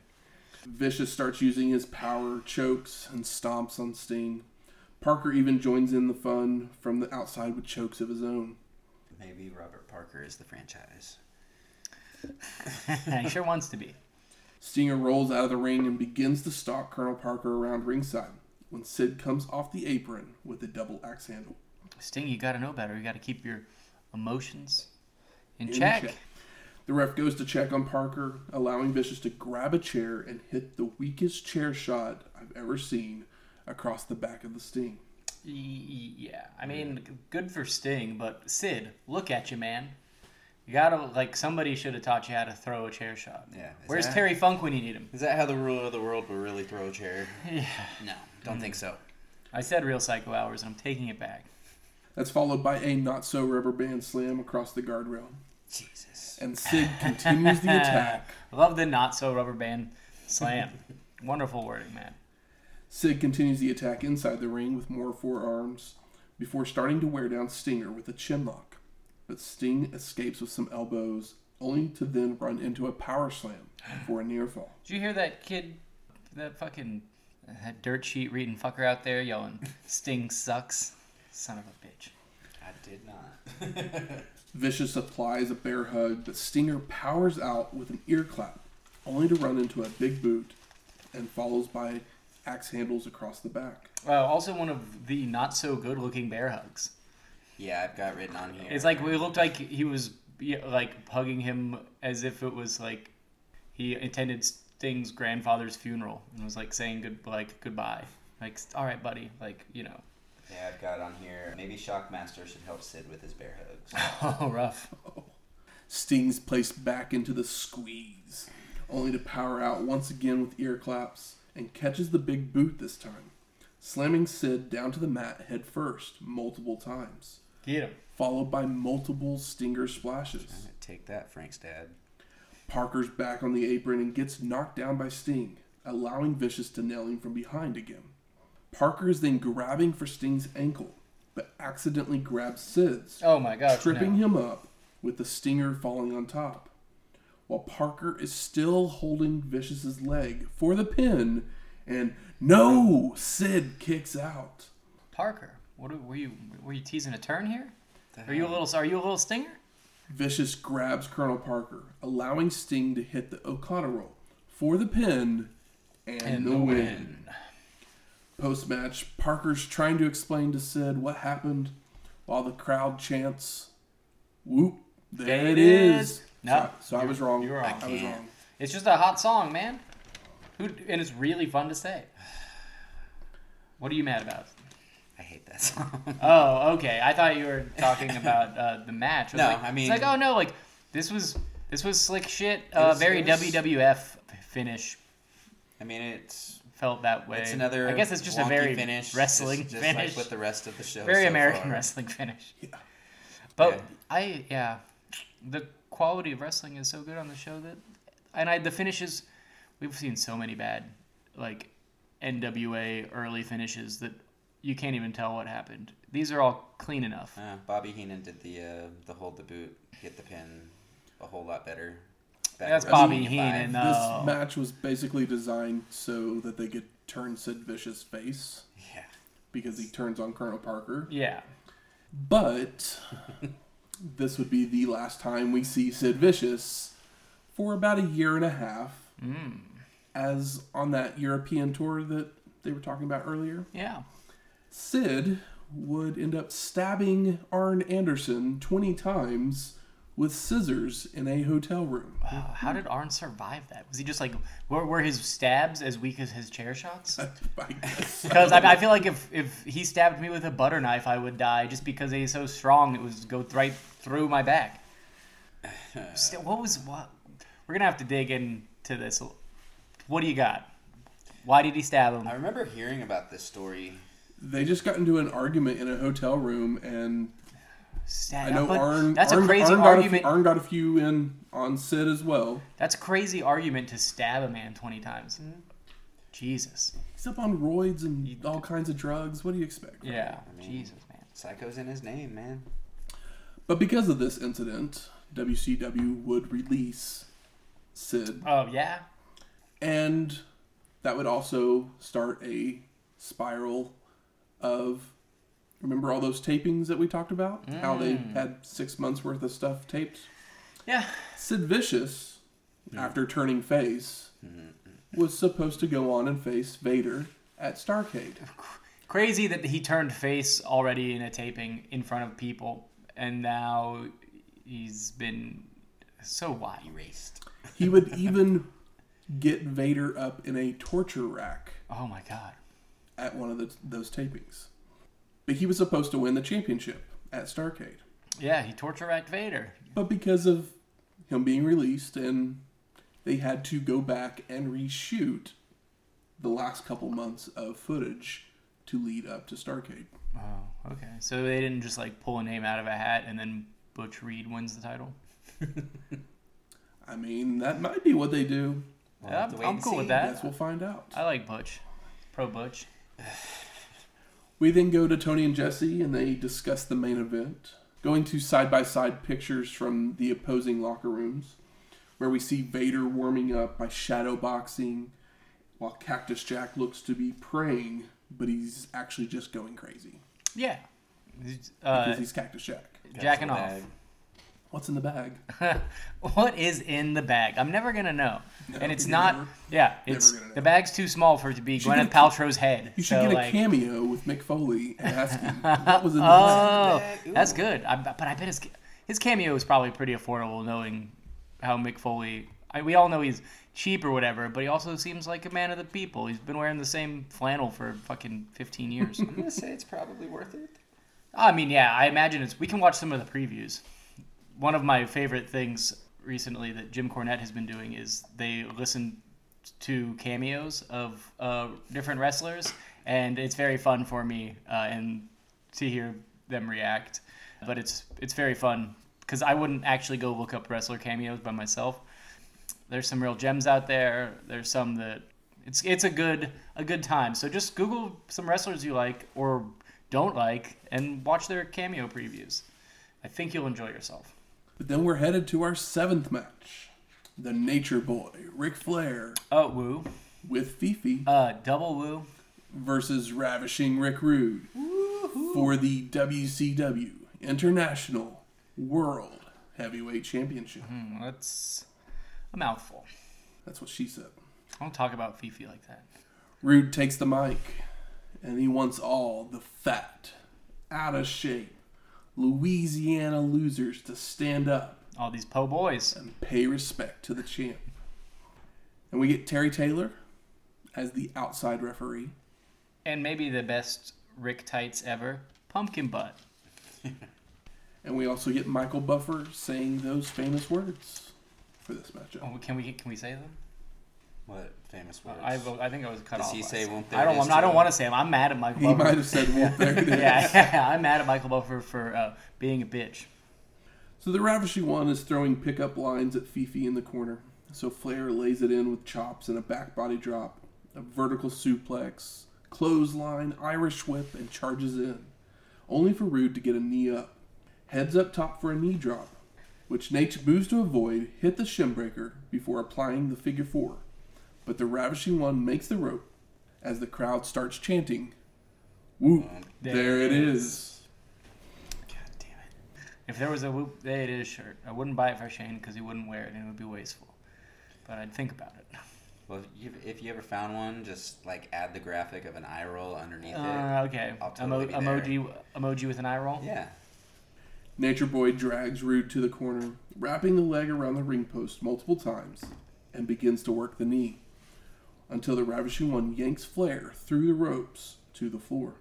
Vicious starts using his power, chokes, and stomps on Sting. Parker even joins in the fun from the outside with chokes of his own. Maybe Robert Parker is the franchise. (laughs) he sure wants to be. Stinger rolls out of the ring and begins to stalk Colonel Parker around ringside when Sid comes off the apron with a double axe handle. Sting, you got to know better. You got to keep your emotions in, In check. check. The ref goes to check on Parker, allowing Vicious to grab a chair and hit the weakest chair shot I've ever seen across the back of the Sting. Y- y- Yeah, I mean, good for Sting, but Sid, look at you, man. You gotta like somebody should have taught you how to throw a chair shot. Yeah. Is Where's that- Terry Funk when you need him? Is that how the ruler of the world will really throw a chair? (laughs) Yeah. No, don't think so. I said real psycho hours, and I'm taking it back. That's followed by a not so rubber band slam across the guardrail. Jesus. And Sid continues the attack. (laughs) Love the not so rubber band slam. (laughs) Wonderful wording, man. Sid continues the attack inside the ring with more forearms before starting to wear down Stinger with a chin lock. But Sting escapes with some elbows, only to then run into a power slam for a near fall. Did you hear that kid, that fucking that dirt sheet reading fucker out there yelling, "Sting sucks"? Son of a bitch. I did not. (laughs) Vicious applies a bear hug, but Stinger powers out with an ear clap, only to run into a big boot and follows by axe handles across the back. Well, also one of the not so good looking bear hugs. yeah, I've got written on here. It's like it looked like he was like hugging him as if it was like he attended Sting's grandfather's funeral and was like saying good like goodbye. Like, all right, buddy. Like, you know. Yeah, I've got on here. Maybe Shockmaster should help Sid with his bear hugs. (laughs) Oh, rough. Sting's placed back into the squeeze, only to power out once again with ear claps and catches the big boot this time, slamming Sid down to the mat head first multiple times, Get him. followed by multiple Stinger splashes. Take that, Frank's dad. Parker's back on the apron and gets knocked down by Sting, allowing Vicious to nail him from behind again. Parker is then grabbing for Sting's ankle, but accidentally grabs Sid's, Oh my gosh. tripping no. him up with the stinger falling on top. While Parker is still holding Vicious's leg for the pin, and no, Sid kicks out. Parker, what are- were you? Were you teasing a turn here? Are you a little? Are you a little stinger? Vicious grabs Colonel Parker, allowing Sting to hit the O'Connor roll for the pin and, the, win. Post match, Parker's trying to explain to Sid what happened while the crowd chants, Whoop, there There it it is. is. No, so, so I was wrong. you were wrong. I was can't. wrong. It's just a hot song, man. Who? And it's really fun to say. (sighs) What are you mad about? I hate that song. (laughs) Oh, okay. I thought you were talking (laughs) about uh, the match. was No, like- I mean- it's like, oh no, like this was this was slick shit. Uh, was- very was- WWF finish. I mean, it's Felt that way. it's another. I guess it's just a very finish, wrestling just, just finish. like with the rest of the show. very so American far. wrestling finish. (laughs) Yeah. But Yeah. I yeah, the quality of wrestling is so good on the show that, and I the finishes, we've seen so many bad like NWA early finishes that you can't even tell what happened. These are all clean enough. Uh, Bobby Heenan did the uh, the hold the boot, get the pin, a whole lot better. Back That's Bobby Heenan, five. though. This match was basically designed so that they could turn Sid Vicious face Yeah. because he turns on Colonel Parker. Yeah. But (laughs) this would be the last time we see Sid Vicious for about a year and a half Mm. as on that European tour that they were talking about earlier, Yeah. Sid would end up stabbing Arn Anderson 20 times with scissors in a hotel room. Wow, how did Arn survive that? Was he just like, were, were his stabs as weak as his chair shots? (laughs) I guess. Because I, I feel like if, if he stabbed me with a butter knife, I would die just because he's so strong. It was go right through my back. (sighs) Still, what was what? We're gonna have to dig into this. What do you got? Why did he stab him? I remember hearing about this story. They just got into an argument in a hotel room, and Stab, I know but Arn. That's Arn, a crazy Arn got a, argument. Arn got a few in on Sid as well. That's a crazy argument to stab a man twenty times. Mm-hmm. Jesus. He's up on roids and all kinds of drugs. What do you expect? Yeah. I mean- Jesus, man. Psycho's in his name, man. But because of this incident, WCW would release Sid, Oh yeah. and that would also start a spiral of. Remember all those tapings that we talked about? How they mm. had six months worth of stuff taped? Yeah. Sid Vicious, after turning face, mm-hmm. was supposed to go on and face Vader at Starcade. Crazy that he turned face already in a taping in front of people, and now he's been so why Erased. He would (laughs) even get Vader up in a torture rack Oh my god. at one of the, those tapings. But he was supposed to win the championship at Starcade. Yeah, he torture racked Vader. But because of him being released and they had to go back and reshoot the last couple months of footage to lead up to Starcade. Oh, okay. So they didn't just like pull a name out of a hat and then Butch Reed wins the title. (laughs) I mean, that might be what they do. We'll Yeah, I'm, I'm cool see. with I that. guess we'll find out. I like Butch. Pro Butch. (sighs) (sighs) (sighs) We then go to Tony and Jesse and they discuss the main event, going to side by side pictures from the opposing locker rooms, where we see Vader warming up by shadow boxing, while Cactus Jack looks to be praying, but he's actually just going crazy Yeah. He's, because Uh, he's Cactus Jack. jacking Got off. Some What's in the bag? (laughs) what is in the bag? I'm never gonna know. No, and it's not. never- yeah, never it's gonna know. the bag's too small for it to be should Gwyneth get a- Paltrow's head. You should so, get a like, cameo with Mick Foley and ask him (laughs) what was in the bag. Oh, bag. that's good. I, but I bet his his cameo is probably pretty affordable, knowing how Mick Foley. I, we all know he's cheap or whatever, but he also seems like a man of the people. He's been wearing the same flannel for fucking 15 years. (laughs) I'm gonna say it's probably worth it. I mean, yeah, I imagine it's. We can watch some of the previews. One of my favorite things recently that Jim Cornette has been doing is they listen to cameos of uh, different wrestlers, and it's very fun for me uh, and to hear them react. But it's it's very fun because I wouldn't actually go look up wrestler cameos by myself. There's some real gems out there. There's some that it's it's a good a good time. So just Google some wrestlers you like or don't like and watch their cameo previews. I think you'll enjoy yourself. But then we're headed to our seventh match. The Nature Boy, Ric Flair, Oh, woo. with Fifi Uh, double woo. versus Ravishing Rick Rude Woo-hoo. for the WCW International World Heavyweight Championship. Hmm, that's a mouthful. That's what she said. I don't talk about Fifi like that. Rude takes the mic and he wants all the fat, out of shape Louisiana losers to stand up All these po boys. and pay respect to the champ. And we get Terry Taylor as the outside referee. And maybe the best Rick tights ever, Pumpkin Butt. (laughs) And we also get Michael Buffer saying those famous words for this matchup. Oh, can we can we say them? What famous words? I vote, I think I was cut Does off. he say, time. "Won't I don't. it is I'm, I don't want to say him. I'm mad at Michael. Buffer. He Buffer. might have said, well, there it (laughs) is. yeah, yeah, I'm mad at Michael Buffer for uh, being a bitch. So the Ravishing One is throwing pickup lines at Fifi in the corner. So Flair lays it in with chops and a back body drop, a vertical suplex, clothesline, Irish whip, and charges in. Only for Rude to get a knee up. Heads up top for a knee drop, which Naitch moves to avoid, hit the shinbreaker before applying the figure four. But the Ravishing One makes the rope as the crowd starts chanting, Woo! There it is. God damn it! If there was a whoop, there it is shirt, I wouldn't buy it for Shane because he wouldn't wear it and it would be wasteful. But I'd think about it. Well, if you, if you ever found one, just like add the graphic of an eye roll underneath Uh, okay. I'll totally be there. emoji emoji with an eye roll. Yeah. Nature Boy drags Rude to the corner, wrapping the leg around the ring post multiple times, and begins to work the knee until the Ravishing One yanks Flair through the ropes to the floor.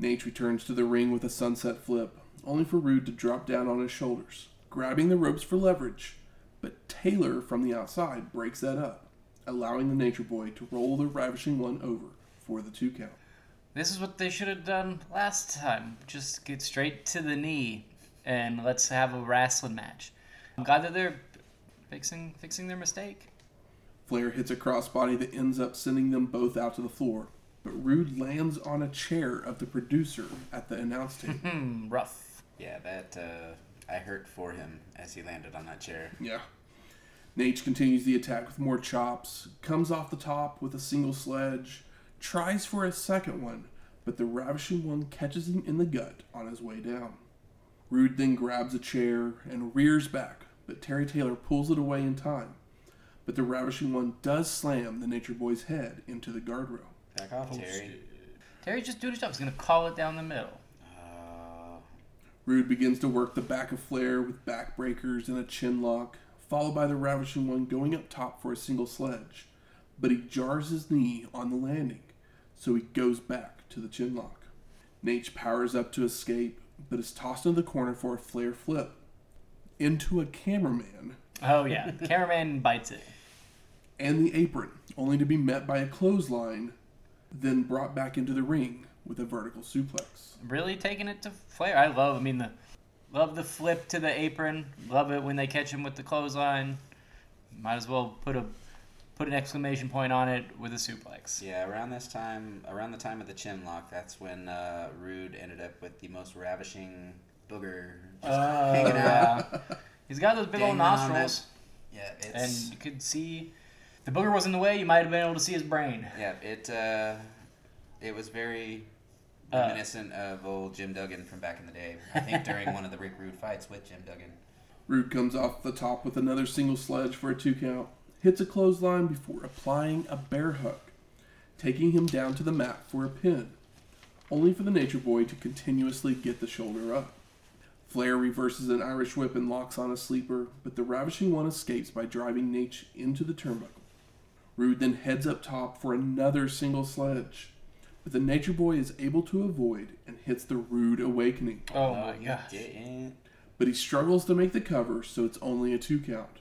Naitch returns to the ring with a sunset flip, only for Rude to drop down on his shoulders, grabbing the ropes for leverage. But Taylor from the outside breaks that up, allowing the Nature Boy to roll the Ravishing One over for the two count. This is what they should have done last time. Just get straight to the knee and let's have a wrestling match. I'm glad that they're fixing fixing their mistake. Flair hits a crossbody that ends up sending them both out to the floor, but Rude lands on a chair of the producer at the announce table. (laughs) Hmm, rough. Yeah, that uh, I hurt for him as he landed on that chair. yeah. Naitch continues the attack with more chops, comes off the top with a single sledge, tries for a second one, but the Ravishing One catches him in the gut on his way down. Rude then grabs a chair and rears back, but Terry Taylor pulls it away in time. But the Ravishing One does slam the Nature Boy's head into the guardrail. Back off, Terry. Terry just doing his job. He's gonna call it down the middle. Uh, Rude begins to work the back of Flair with backbreakers and a chin lock, followed by the Ravishing One going up top for a single sledge. But he jars his knee on the landing, so he goes back to the chin lock. Naitch powers up to escape, but is tossed into the corner for a Flair flip. Into a cameraman Oh yeah, cameraman bites it. And the apron, only to be met by a clothesline, then brought back into the ring with a vertical suplex. Really taking it to Flair. I love. I mean the love the flip to the apron. Love it when they catch him with the clothesline. Might as well put a put an exclamation point on it with a suplex. yeah, around this time, around the time of the chin lock, that's when uh, Rude ended up with the most ravishing booger just Oh, hanging out. yeah. (laughs) He's got those big old Dangling on that- nostrils, Yeah, and you could see if the booger was in the way. You might have been able to see his brain. yeah, it uh, it was very Uh, reminiscent of old Jim Duggan from back in the day. I think during one of the Rick Rude fights with Jim Duggan. (laughs) Rude comes off the top with another single sledge for a two count, hits a clothesline before applying a bear hug, taking him down to the mat for a pin, only for the Nature Boy to continuously get the shoulder up. Flair reverses an Irish whip and locks on a sleeper, but the Ravishing One escapes by driving Naitch into the turnbuckle. Rude then heads up top for another single sledge, but the Nature Boy is able to avoid and hits the Rude Awakening Oh my he gosh. didn't. but he struggles to make the cover, so it's only a two count,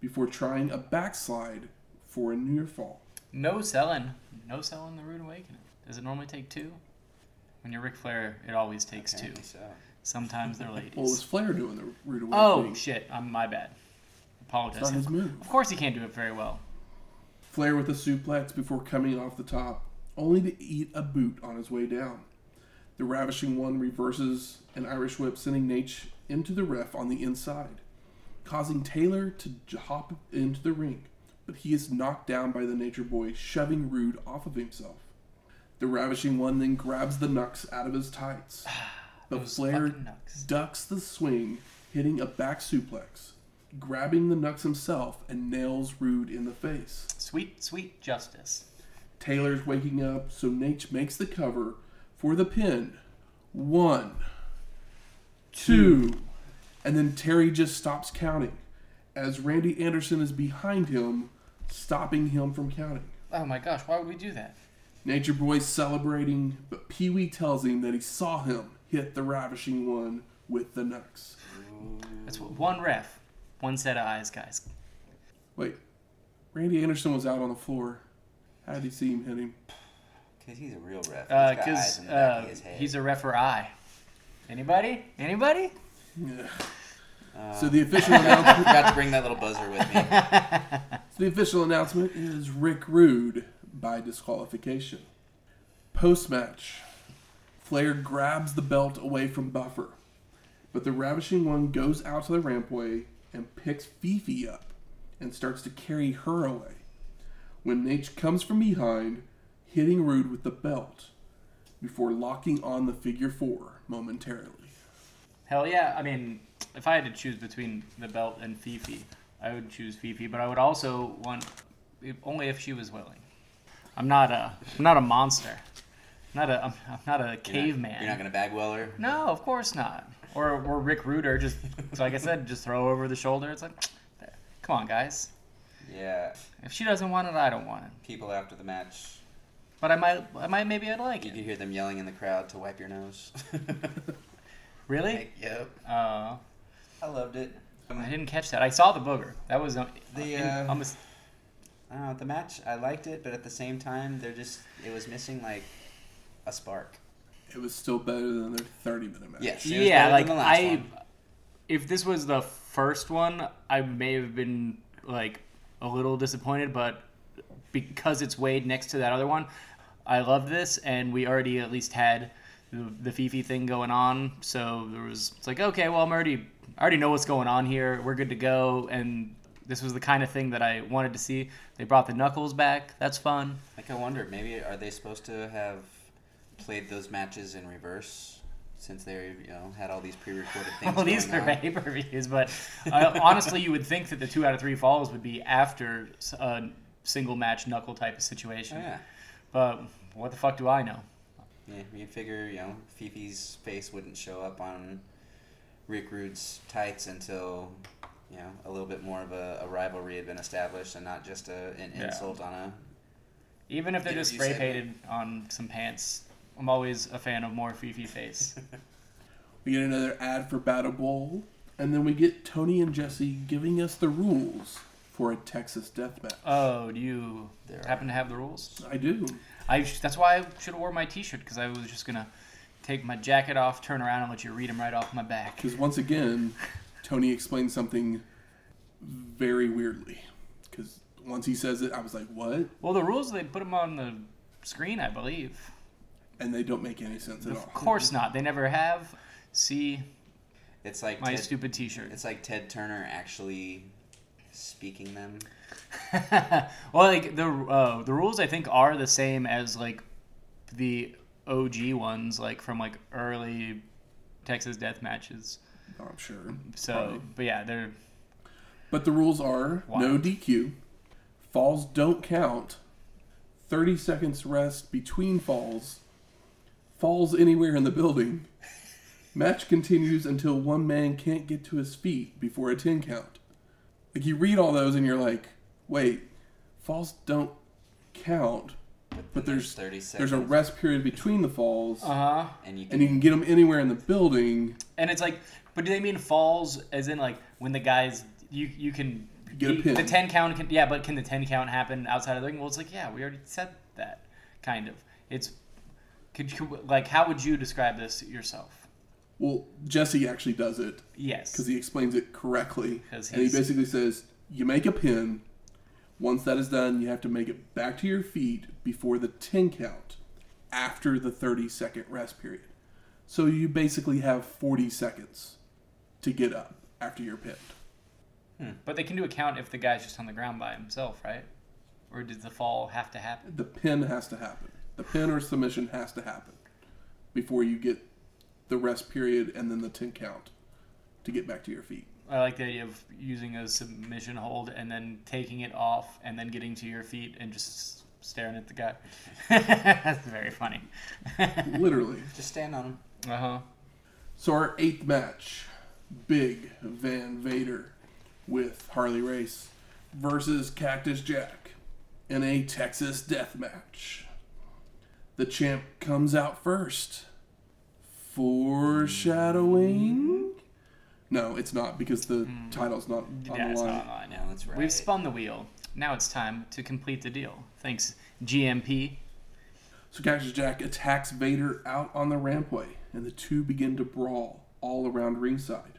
before trying a backslide for a near fall. No selling. No selling the Rude Awakening. Does it normally take two? When you're Ric Flair, it always takes two. So. Sometimes they're ladies. Well, it was Flair doing the rude oh, Awakening. oh shit! I'm my bad. it's Apologize. not his move. Of course he can't do it very well. Flair with a suplex before coming off the top, only to eat a boot on his way down. The Ravishing One reverses an Irish whip, sending Naitch into the ref on the inside, causing Taylor to hop into the ring, but he is knocked down by the Nature Boy, shoving Rude off of himself. The Ravishing One then grabs the knucks out of his tights, (sighs) but Flair ducks the swing, hitting a back suplex, grabbing the knucks himself, and nails Rude in the face. Sweet, sweet justice. Taylor's waking up, so Naitch makes the cover for the pin. One, two, and then Terry just stops counting as Randy Anderson is behind him, stopping him from counting. Oh my gosh! Why would we do that? Nature Boy's celebrating, but Pee Wee tells him that he saw him hit the Ravishing One with the knucks. That's what, one ref, one set of eyes, guys. Wait, Randy Anderson was out on the floor. How did he see him hit him? Because he's a real ref. He's got eyes Because in the back uh, of he's a referee. Anybody? Anybody? Yeah. Uh, So the official announcement. (laughs) forgot to bring that little buzzer with me. (laughs) The official announcement is Rick Rude by disqualification. Post match, Flair grabs the belt away from Buffer, but the Ravishing One goes out to the rampway and picks Fifi up and starts to carry her away. When Naitch comes from behind, hitting Rude with the belt before locking on the figure four momentarily. Hell yeah! I mean, if I had to choose between the belt and Fifi, I would choose Fifi. But I would also want if, only if she was willing. I'm not a I'm not a monster. I'm not a I'm, I'm not a You're not- caveman. You're not gonna bagwell her. No, of course not. Or or Rick Ruder just so like I said, just throw over the shoulder. It's like, come on, guys. Yeah. If she doesn't want it, I don't want it. People after the match, But I might I might maybe I'd like you it. could hear them yelling in the crowd to wipe your nose. (laughs) Really? Like, yep. Uh, I loved it. I didn't catch that. I saw the booger. That was um, The, uh, almost. I don't know, the match, I liked it, but at the same time, they're just, it was missing like a spark. It was still better than their 30 minute match. Yes. it was Yeah, better like than the last I, one. if this was the first one, I may have been like a little disappointed, but because it's weighed next to that other one, I love this, and we already at least had the, the Fifi thing going on, so there was it's like okay, well I'm already I already know what's going on here. We're good to go, and this was the kind of thing that I wanted to see. They brought the Knuckles back. That's fun. Like I wonder, maybe are they supposed to have played those matches in reverse since they, you know, had all these pre-recorded (laughs) things Well, these are on? pay per views, but uh, honestly, you would think that the two out of three falls would be after a single match knuckle type of situation. Oh, yeah. But what the fuck do I know? Yeah, you figure, you know, Fifi's face wouldn't show up on Rick Rude's tights until, you know, a little bit more of a, a rivalry had been established and not just a, an Yeah. insult on a. Even if they're just spray painted on some pants, I'm always a fan of more Fifi face. (laughs) We get another ad for Battle Bowl, and then we get Tony and Jesse giving us the rules for a Texas death match. oh, do you There happen to have the rules? I do. I sh- that's why I should have wore my T-shirt because I was just gonna take my jacket off, turn around, and let you read them right off my back. Because once again, Tony explains something very weirdly. Because once he says it, I was like, what? Well, the rules they put them on the screen, I believe. And they don't make any sense at all. Of course not. They never have. See It's like my Ted, stupid T-shirt. it's like Ted Turner actually speaking them. (laughs) well, like the uh, the rules, I think are the same as like the OG ones, like from like early Texas death matches. Oh, I'm sure. So, Probably. but yeah, they're But the rules are no Wild. DQ, falls don't count, 30 seconds rest between falls, falls anywhere in the building, match continues until one man can't get to his feet before a 10 count. Like you read all those and you're like, wait, falls don't count, but then there's 30 seconds. there's a rest period between the falls, uh huh. and you can, and you can get them anywhere in the building. And it's like, but do they mean falls as in like when the guys you you can Get a pin. the ten count can yeah, but can the ten count happen outside of the ring? Well, it's like yeah, we already said that kind of. It's could you like how would you describe this yourself? Well, Jesse actually does it Yes. because he explains it correctly. And he basically says, you make a pin. Once that is done, you have to make it back to your feet before the 10 count after the 30 second rest period. So you basically have 40 seconds to get up after you're pinned. Hmm. But they can do a count if the guy's just on the ground by himself, right? Or does the fall have to happen? The pin has to happen. The pin or submission has to happen before you get the rest period and then the 10 count to get back to your feet. I like the idea of using a submission hold and then taking it off and then getting to your feet and just staring at the guy. (laughs) That's very funny. (laughs) Literally. just stand on him. uh huh. So our eighth match, Big Van Vader with Harley Race versus Cactus Jack in a Texas death match. The champ comes out first. Foreshadowing? No, it's not because the hmm. title's not on. Yeah, the it's line. not online. No, that's right. We've spun the wheel. Now it's time to complete the deal. Thanks, GMC. So Cactus Jack attacks Vader out on the rampway, and the two begin to brawl all around ringside,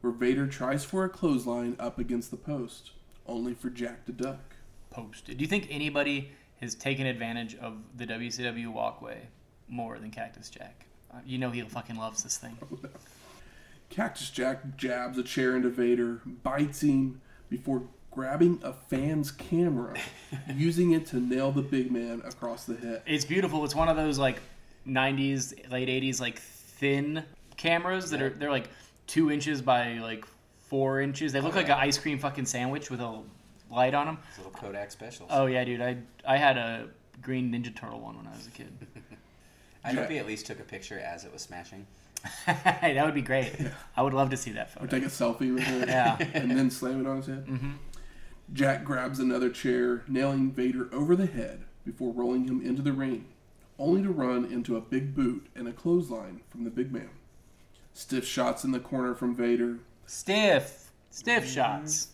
where Vader tries for a clothesline up against the post, only for Jack to duck. Posted. Do you think anybody has taken advantage of the WCW walkway more than Cactus Jack? Uh, You know he fucking loves this thing. (laughs) Cactus Jack jabs a chair into Vader, bites him before grabbing a fan's camera, (laughs) using it to nail the big man across the head. It's beautiful. It's one of those like '90s, late '80s, like thin cameras that are they're like two inches by like four inches. They look like an ice cream fucking sandwich with a light on them. Those little Kodak specials. Oh yeah, dude. I I had a green Ninja Turtle one when I was a kid. (laughs) I hope he at least took a picture as it was smashing. hey, (laughs) that would be great. (laughs) I would love to see that Or photo. take a selfie with it Yeah. and then slam it on his head. hmm Jack grabs another chair, nailing Vader over the head before rolling him into the ring, only to run into a big boot and a clothesline from the big man. Stiff shots in the corner from Vader. Stiff, stiff shots.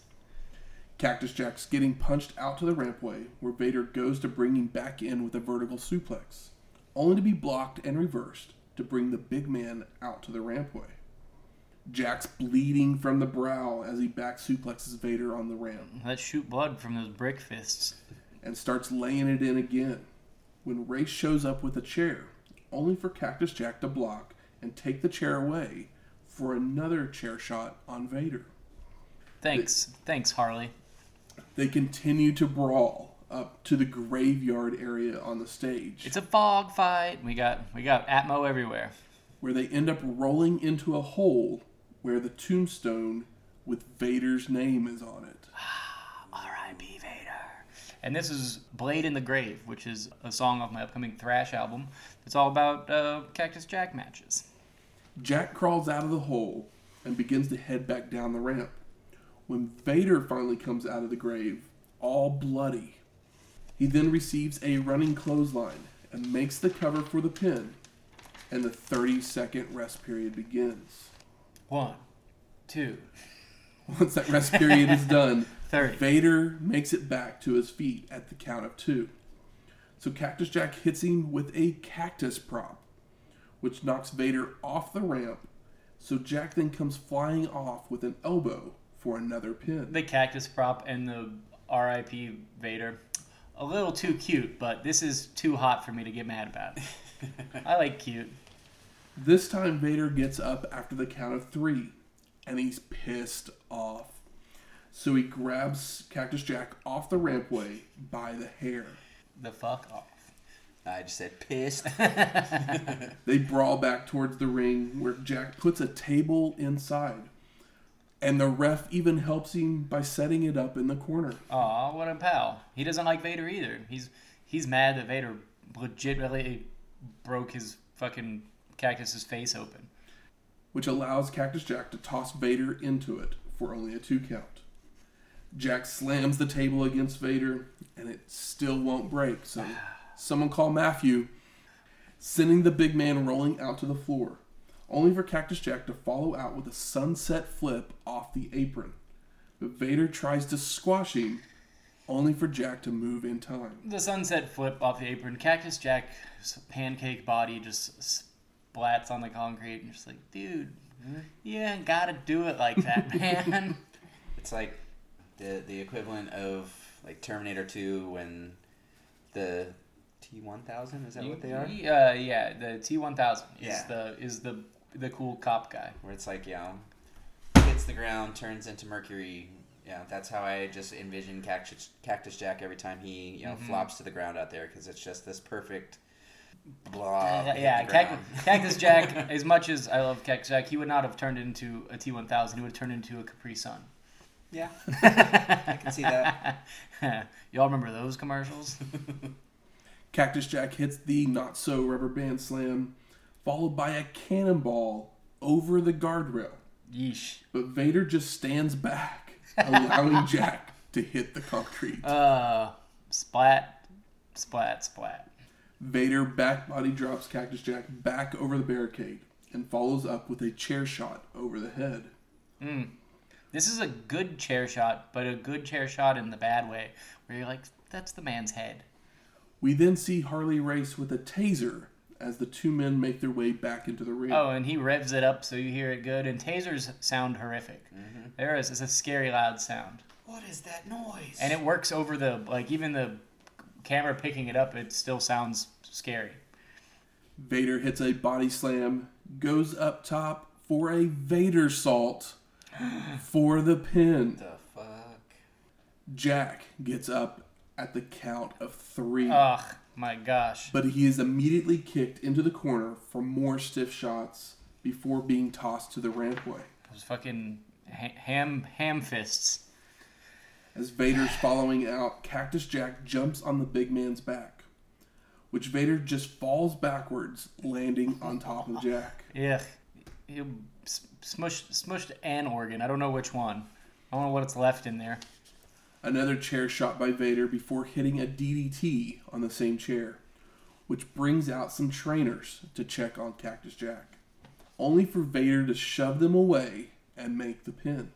Cactus Jack's getting punched out to the rampway, where Vader goes to bring him back in with a vertical suplex, only to be blocked and reversed to bring the big man out to the rampway. Jack's bleeding from the brow as he back suplexes Vader on the ramp. Let's shoot blood from those brick fists. and starts laying it in again. When Race shows up with a chair, only for Cactus Jack to block and take the chair away for another chair shot on Vader. Thanks, thanks Harley. They continue to brawl up to the graveyard area on the stage, It's a fog fight. We got we got Atmo everywhere. where they end up rolling into a hole where the tombstone with Vader's name is on it. (sighs) R.I.P. Vader. And this is Blade in the Grave, which is a song off my upcoming thrash album. It's all about uh, Cactus Jack matches. Jack crawls out of the hole and begins to head back down the ramp. When Vader finally comes out of the grave, all bloody, he then receives a running clothesline and makes the cover for the pin, and the 30 second rest period begins. One, two, (laughs) Once that rest period is done, (laughs) thirty. Vader makes it back to his feet at the count of two. So Cactus Jack hits him with a cactus prop, which knocks Vader off the ramp. So Jack then comes flying off with an elbow for another pin. The cactus prop and the R.I.P. Vader. A little too cute, but this is too hot for me to get mad about. (laughs) I like cute. This time Vader gets up after the count of three, and he's pissed off. So he grabs Cactus Jack off the rampway by the hair. The fuck off. I just said pissed. (laughs) They brawl back towards the ring where Jack puts a table inside. And the ref even helps him by setting it up in the corner. Aw, what a pal. He doesn't like Vader either. He's he's mad that Vader legitimately broke his fucking cactus's face open. which allows Cactus Jack to toss Vader into it for only a two count. Jack slams the table against Vader, and it still won't break, so (sighs) someone call Matthew, sending the big man rolling out to the floor, only for Cactus Jack to follow out with a sunset flip off the apron. But Vader tries to squash him, only for Jack to move in time. The sunset flip off the apron. Cactus Jack's pancake body just splats on the concrete and just like, dude, you ain't gotta do it like that, (laughs) man. It's like the the equivalent of like Terminator 2 when the T1000 is that what they are? Uh, yeah, the T one thousand is Yeah. the is the the cool cop guy. Where it's like you know hits the ground, turns into Mercury. Yeah, that's how I just envision Cactus, Cactus Jack every time he you know Mm-hmm. flops to the ground out there because it's just this perfect blob. Uh, yeah, the Cac- ground. (laughs) Cactus Jack. as much as I love Cactus Jack, he would not have turned into a T one thousand. He would have turned into a Capri Sun. yeah, (laughs) I can see that. (laughs) Y'all remember those commercials? Cactus Jack hits the not so rubber band slam, followed by a cannonball over the guardrail. Yeesh. But Vader just stands back, (laughs) allowing Jack to hit the concrete. Uh, splat, splat, splat. Vader back body drops Cactus Jack back over the barricade and follows up with a chair shot over the head. Mm. This is a good chair shot, but a good chair shot in the bad way, where you're like, that's the man's head. We then see Harley Race with a taser as the two men make their way back into the ring. Oh, and he revs it up so you hear it good. And tasers sound horrific. Mm-hmm. There is it's a scary loud sound, What is that noise? and it works over the like even the camera picking it up. It still sounds scary. Vader hits a body slam, goes up top for a Vadersault (gasps) for the pin. the fuck? Jack gets up at the count of three. Ugh, my gosh. but he is immediately kicked into the corner for more stiff shots before being tossed to the rampway. Those fucking ham ham fists. As Vader's following out, Cactus Jack jumps on the big man's back, which Vader just falls backwards, landing on top of Jack. Yeah, he smushed smushed an organ. I don't know which one. I don't know what's left in there. Another chair shot by Vader before hitting a DDT on the same chair, which brings out some trainers to check on Cactus Jack, only for Vader to shove them away and make the pin.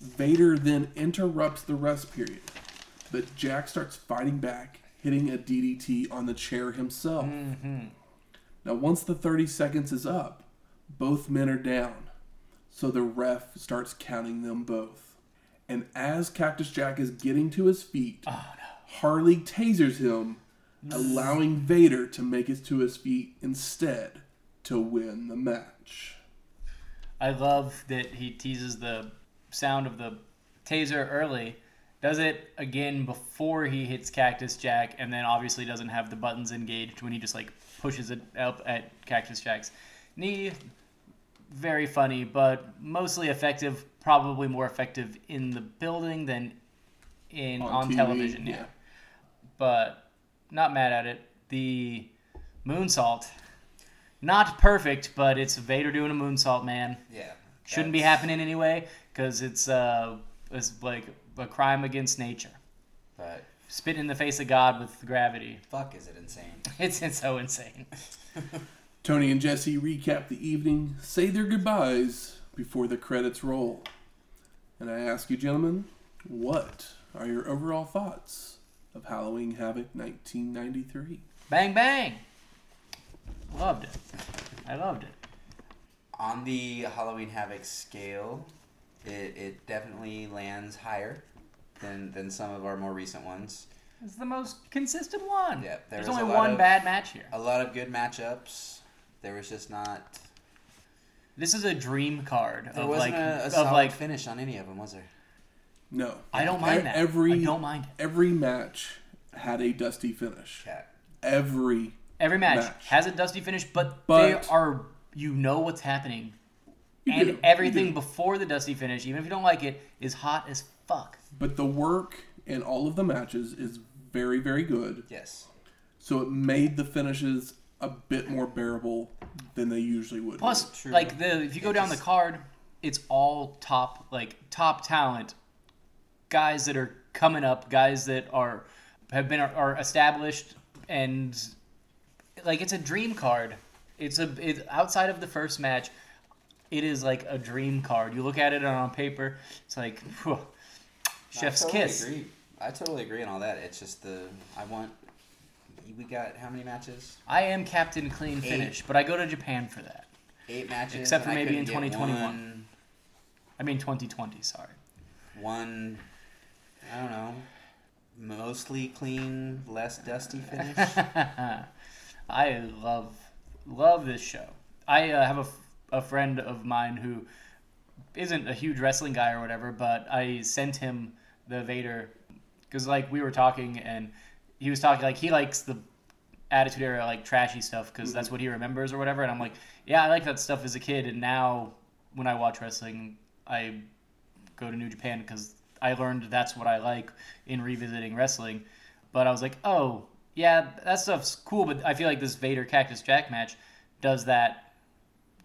Vader then interrupts the rest period, but Jack starts fighting back, hitting a DDT on the chair himself. Mm-hmm. Now, once the 30 seconds is up, both men are down, so the ref starts counting them both. And as Cactus Jack is getting to his feet, oh, Harley tasers him, allowing Vader to make it to his feet instead to win the match. I love that he teases the sound of the taser early. Does it again before he hits Cactus Jack, and then obviously doesn't have the buttons engaged when he just like pushes it up at Cactus Jack's knee. Very funny, but mostly effective. Probably more effective in the building than in on, TV, television. yeah. yeah, but not mad at it. The moonsault, not perfect, but it's Vader doing a moonsault, man Yeah. shouldn't be happening anyway because it's uh it's like a crime against nature. But Spit in the face of God with gravity. fuck, is it insane? (laughs) It's, it's so insane. (laughs) Tony and Jesse recap the evening, say their goodbyes before the credits roll. And I ask you, gentlemen, what are your overall thoughts of Halloween Havoc 1993? Bang bang. Loved it. I loved it. On the Halloween Havoc scale, it, it definitely lands higher than than some of our more recent ones. It's the most consistent one. Yeah, there There's only one of- bad match here. A lot of good matchups. There was just not. This is a dream card There of wasn't like a, a of solid like finish on any of them, was there? No. I don't mind that. Every, I don't mind it. Every match had a dusty finish. Cat. Every. Every match, Match. has a dusty finish, but, they are you know what's happening. And do, everything before the dusty finish, even if you don't like it, is hot as fuck. But the work in all of the matches is very, very good. Yes. So it made the finishes a bit more bearable than they usually would. Plus, True. like the if you go It down just- the card, it's all top like top talent, guys that are coming up, guys that are have been are established, and like it's a dream card. It's a it's outside of the first match. It is like a dream card. You look at it on paper, it's like, whew, chef's I totally kiss. Agree. I totally agree on all that. It's just the I want. We got how many matches? I am Captain Clean Eight. Finish, but I go to Japan for that. Eight matches. Except for maybe in 2021. One, I mean 2020. Sorry. one. I don't know. Mostly clean, less dusty (laughs) finish. I love love this show. I uh, have a friend of mine who isn't a huge wrestling guy or whatever, but I sent him the Vader because like we were talking and he was talking like he likes the Attitude Era like trashy stuff because that's what he remembers or whatever. And I'm like, yeah, I like that stuff as a kid, and now when I watch wrestling, I go to New Japan because I learned that's what I like in revisiting wrestling. But I was like, oh, yeah, that stuff's cool, but I feel like this Vader Cactus Jack match does that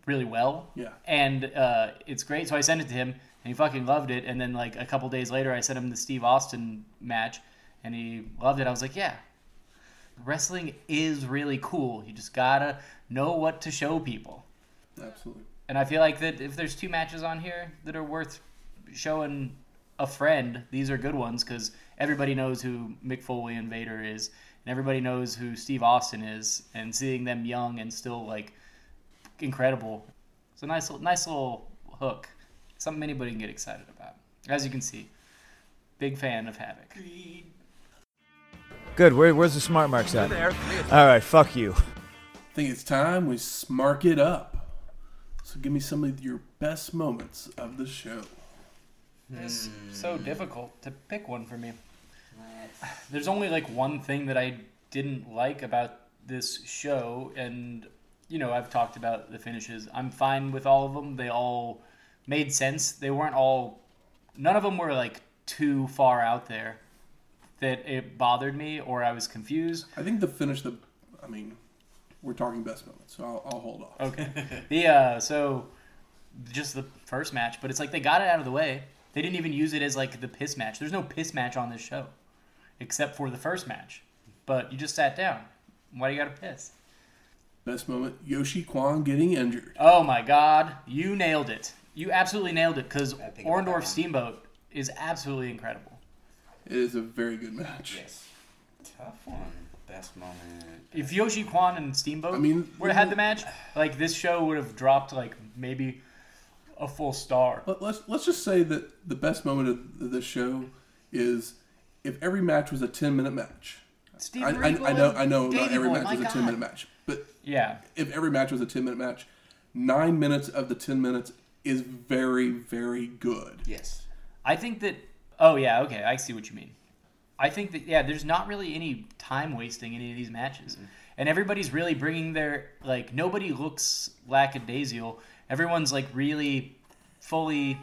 really well. Yeah. And uh, it's great. So I sent it to him, and he fucking loved it. And then, like, a couple days later, I sent him the Steve Austin match, and he loved it. I was like, yeah, wrestling is really cool. You just gotta know what to show people. Absolutely. And I feel like that if there's two matches on here that are worth showing a friend, these are good ones because everybody knows who Mick Foley and Vader is, and everybody knows who Steve Austin is, and seeing them young and still like incredible, it's a nice, little- nice little hook. Something anybody can get excited about. As you can see, big fan of Havoc. Good. Where, where's the smart marks at? All right. Fuck you. I think it's time we smark it up. So give me some of your best moments of the show. It's so difficult to pick one for me. (sighs) There's only like one thing that I didn't like about this show, and you know I've talked about the finishes. I'm fine with all of them. They all made sense. They weren't all. None of them were like too far out there that it bothered me or I was confused. I think the finish, the, I mean, we're talking best moments, so I'll, I'll hold off. Okay. the uh, so just the first match, but it's like they got it out of the way. They didn't even use it as like the piss match. There's no piss match on this show, except for the first match. But you just sat down. Why do you got to piss? Best moment, Yoshi Kwan getting injured. Oh my God, you nailed it. You absolutely nailed it because I think about that Orndorff. Steamboat is absolutely incredible. It is a very good match. Yes. Tough one. Best moment. If Yoshi Kwan and Steamboat I mean- would have had the match, like this show would have dropped like maybe a full star. Let, let's let's just say that the best moment of this show is if every match was a ten minute match. Steve I, I, I know I know not every Boy, match my was a God. ten minute match, but Yeah, if every match was a ten minute match, nine minutes of the ten minutes is very very good. Yes. I think that. Oh yeah, okay, I see what you mean. I think that yeah, there's not really any time wasting in any of these matches, mm-hmm. and everybody's really bringing their like nobody looks lackadaisical. Everyone's like really fully.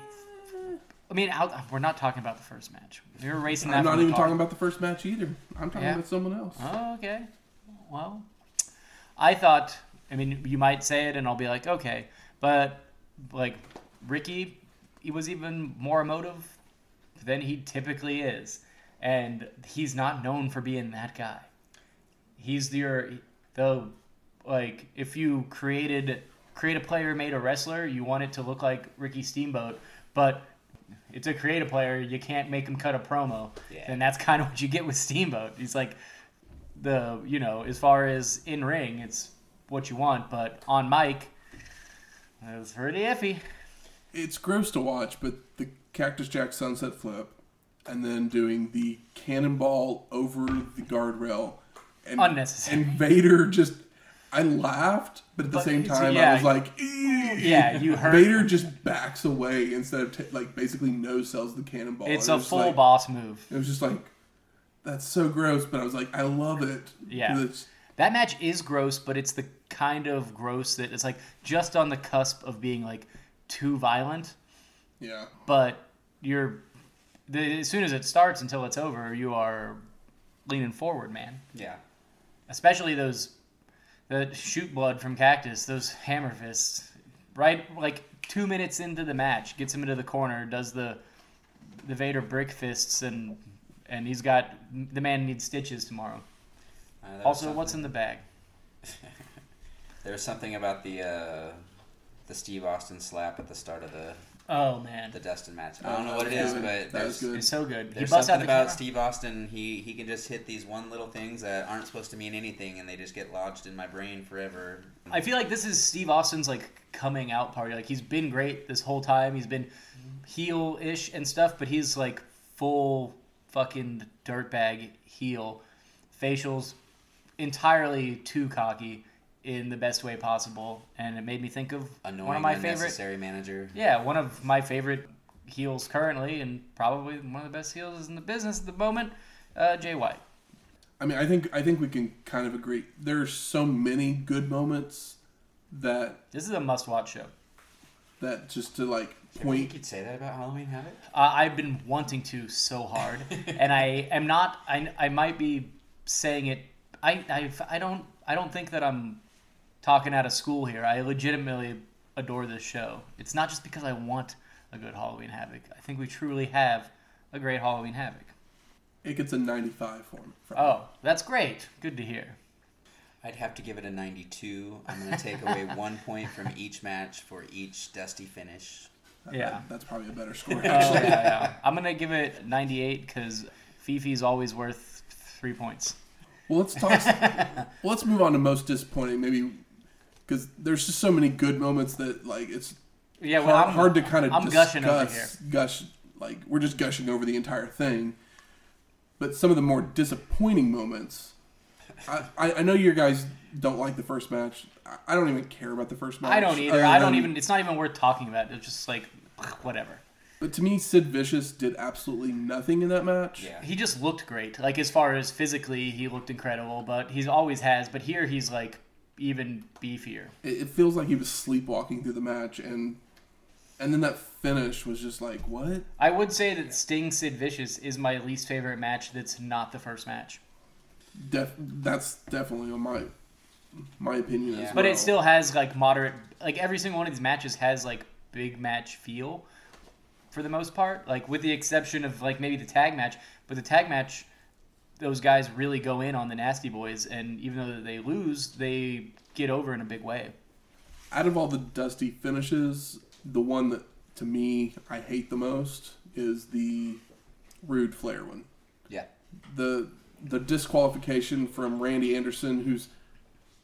I mean, out, we're not talking about the first match. We were racing that. I'm not even talking about the first match either. I'm talking Yeah. about someone else. Oh, okay. Well, I thought. I mean, you might say it, and I'll be like, okay, but like Ricky, he was even more emotive than he typically is, and he's not known for being that guy. He's your the like if you created create a player made a wrestler, you want it to look like Ricky Steamboat, but it's a creative player. You can't make him cut a promo, Yeah. and that's (laughs) kind of what you get with Steamboat. He's like the you know as far as in ring, it's what you want, but on mic, it's pretty iffy. It's gross to watch, but the Cactus Jack Sunset Flip, and then doing the cannonball over the guardrail, and Unnecessary. And Vader just, I laughed, but at the But same time yeah. I was like. Yeah, you (laughs) heard- Vader just backs away instead of t- like basically no sells the cannonball. It's It a full like- boss move. It was just like, that's so gross, but I was like, I love it. Yeah, That match is gross, but it's the kind of gross that it's like just on the cusp of being like too violent. Yeah. But you're the, as soon as it starts until it's over, you are leaning forward, man. Yeah. Especially those the shoot blood from Cactus, those hammer fists. Right, like two minutes into the match, gets him into the corner, does the the Vader brick fists, and and he's got the man needs stitches tomorrow. Uh, that was Also, what's in the bag? (laughs) There's something about the uh, the Steve Austin slap at the start of the Oh man, the Dustin match. I don't know what it is, that is, but. That there's, was good. it's so good. He there's busts out something the about camera. Steve Austin. He he can just hit these one little things that aren't supposed to mean anything, and they just get lodged in my brain forever. I feel like this is Steve Austin's like coming out party. Like he's been great this whole time. He's been heel ish and stuff, but he's like full fucking dirtbag heel. Facials entirely too cocky in the best way possible, and it made me think of Annoying, one of my favorite. unnecessary manager. Yeah, one of my favorite heels currently, and probably one of the best heels in the business at the moment, uh, Jay White. I mean, I think I think we can kind of agree. There's so many good moments that This is a must-watch show. that just to like point. You could say that about Halloween Havoc. Uh, I've been wanting to so hard, (laughs) and I am not. I, I might be saying it. I, I've, I don't I don't think that I'm talking out of school here. I legitimately adore this show. It's not just because I want a good Halloween Havoc. I think we truly have a great Halloween Havoc. It gets a 95 for me. from- Oh, that's great. Good to hear. I'd have to give it a 92. I'm going to take away (laughs) one point from each match for each dusty finish. That- Yeah. that- that's probably a better score. (laughs) Oh, yeah, yeah. I'm gonna give it 98 because Fifi's always worth three points. Well, let's talk. (laughs) well, let's move on to most disappointing. Maybe because there's just so many good moments that like it's Yeah, well, hard, I'm, hard to kind of I'm discuss. gushing over here. Gush like we're just gushing over the entire thing. But some of the more disappointing moments. I, I, I know you guys don't like the first match. I, I don't even care about the first match. I don't either. I don't even. It's not even worth talking about. It's just like whatever. But to me, Sid Vicious did absolutely nothing in that match. Yeah. He just looked great. Like as far as physically, he looked incredible. But he's always has. But here, he's like even beefier. It, it feels like he was sleepwalking through the match, and And then that finish was just like, what? I would say that Sting Sid Vicious is my least favorite match. That's not the first match, Def- that's definitely on my my opinion Yeah. as but it still has like moderate. Like every single one of these matches has like big match feel, for the most part. Like with the exception of like maybe the tag match, but the tag match, those guys really go in on the Nasty Boys, and even though they lose, they get over in a big way. out of all the dusty finishes, the one that to me I hate the most is the rude Flair one. Yeah. The the disqualification from Randy Anderson, who's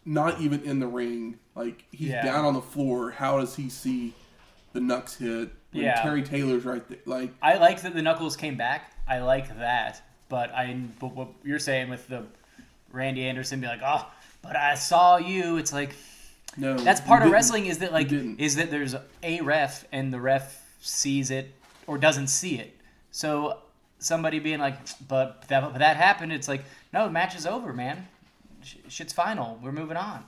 not even in the ring, like he's Yeah. down on the floor. How does he see the knucks hit when Yeah. Terry Taylor's right there? Like I like that the Knuckles came back. I like that, but I but what you're saying with the Randy Anderson be like, oh, but I saw you. It's like no, that's part of didn't. wrestling is that like is that there's a ref and the ref sees it or doesn't see it. So somebody being like, but that but that happened. It's like no, the match is over, man. Sh- Shit's final. We're moving on.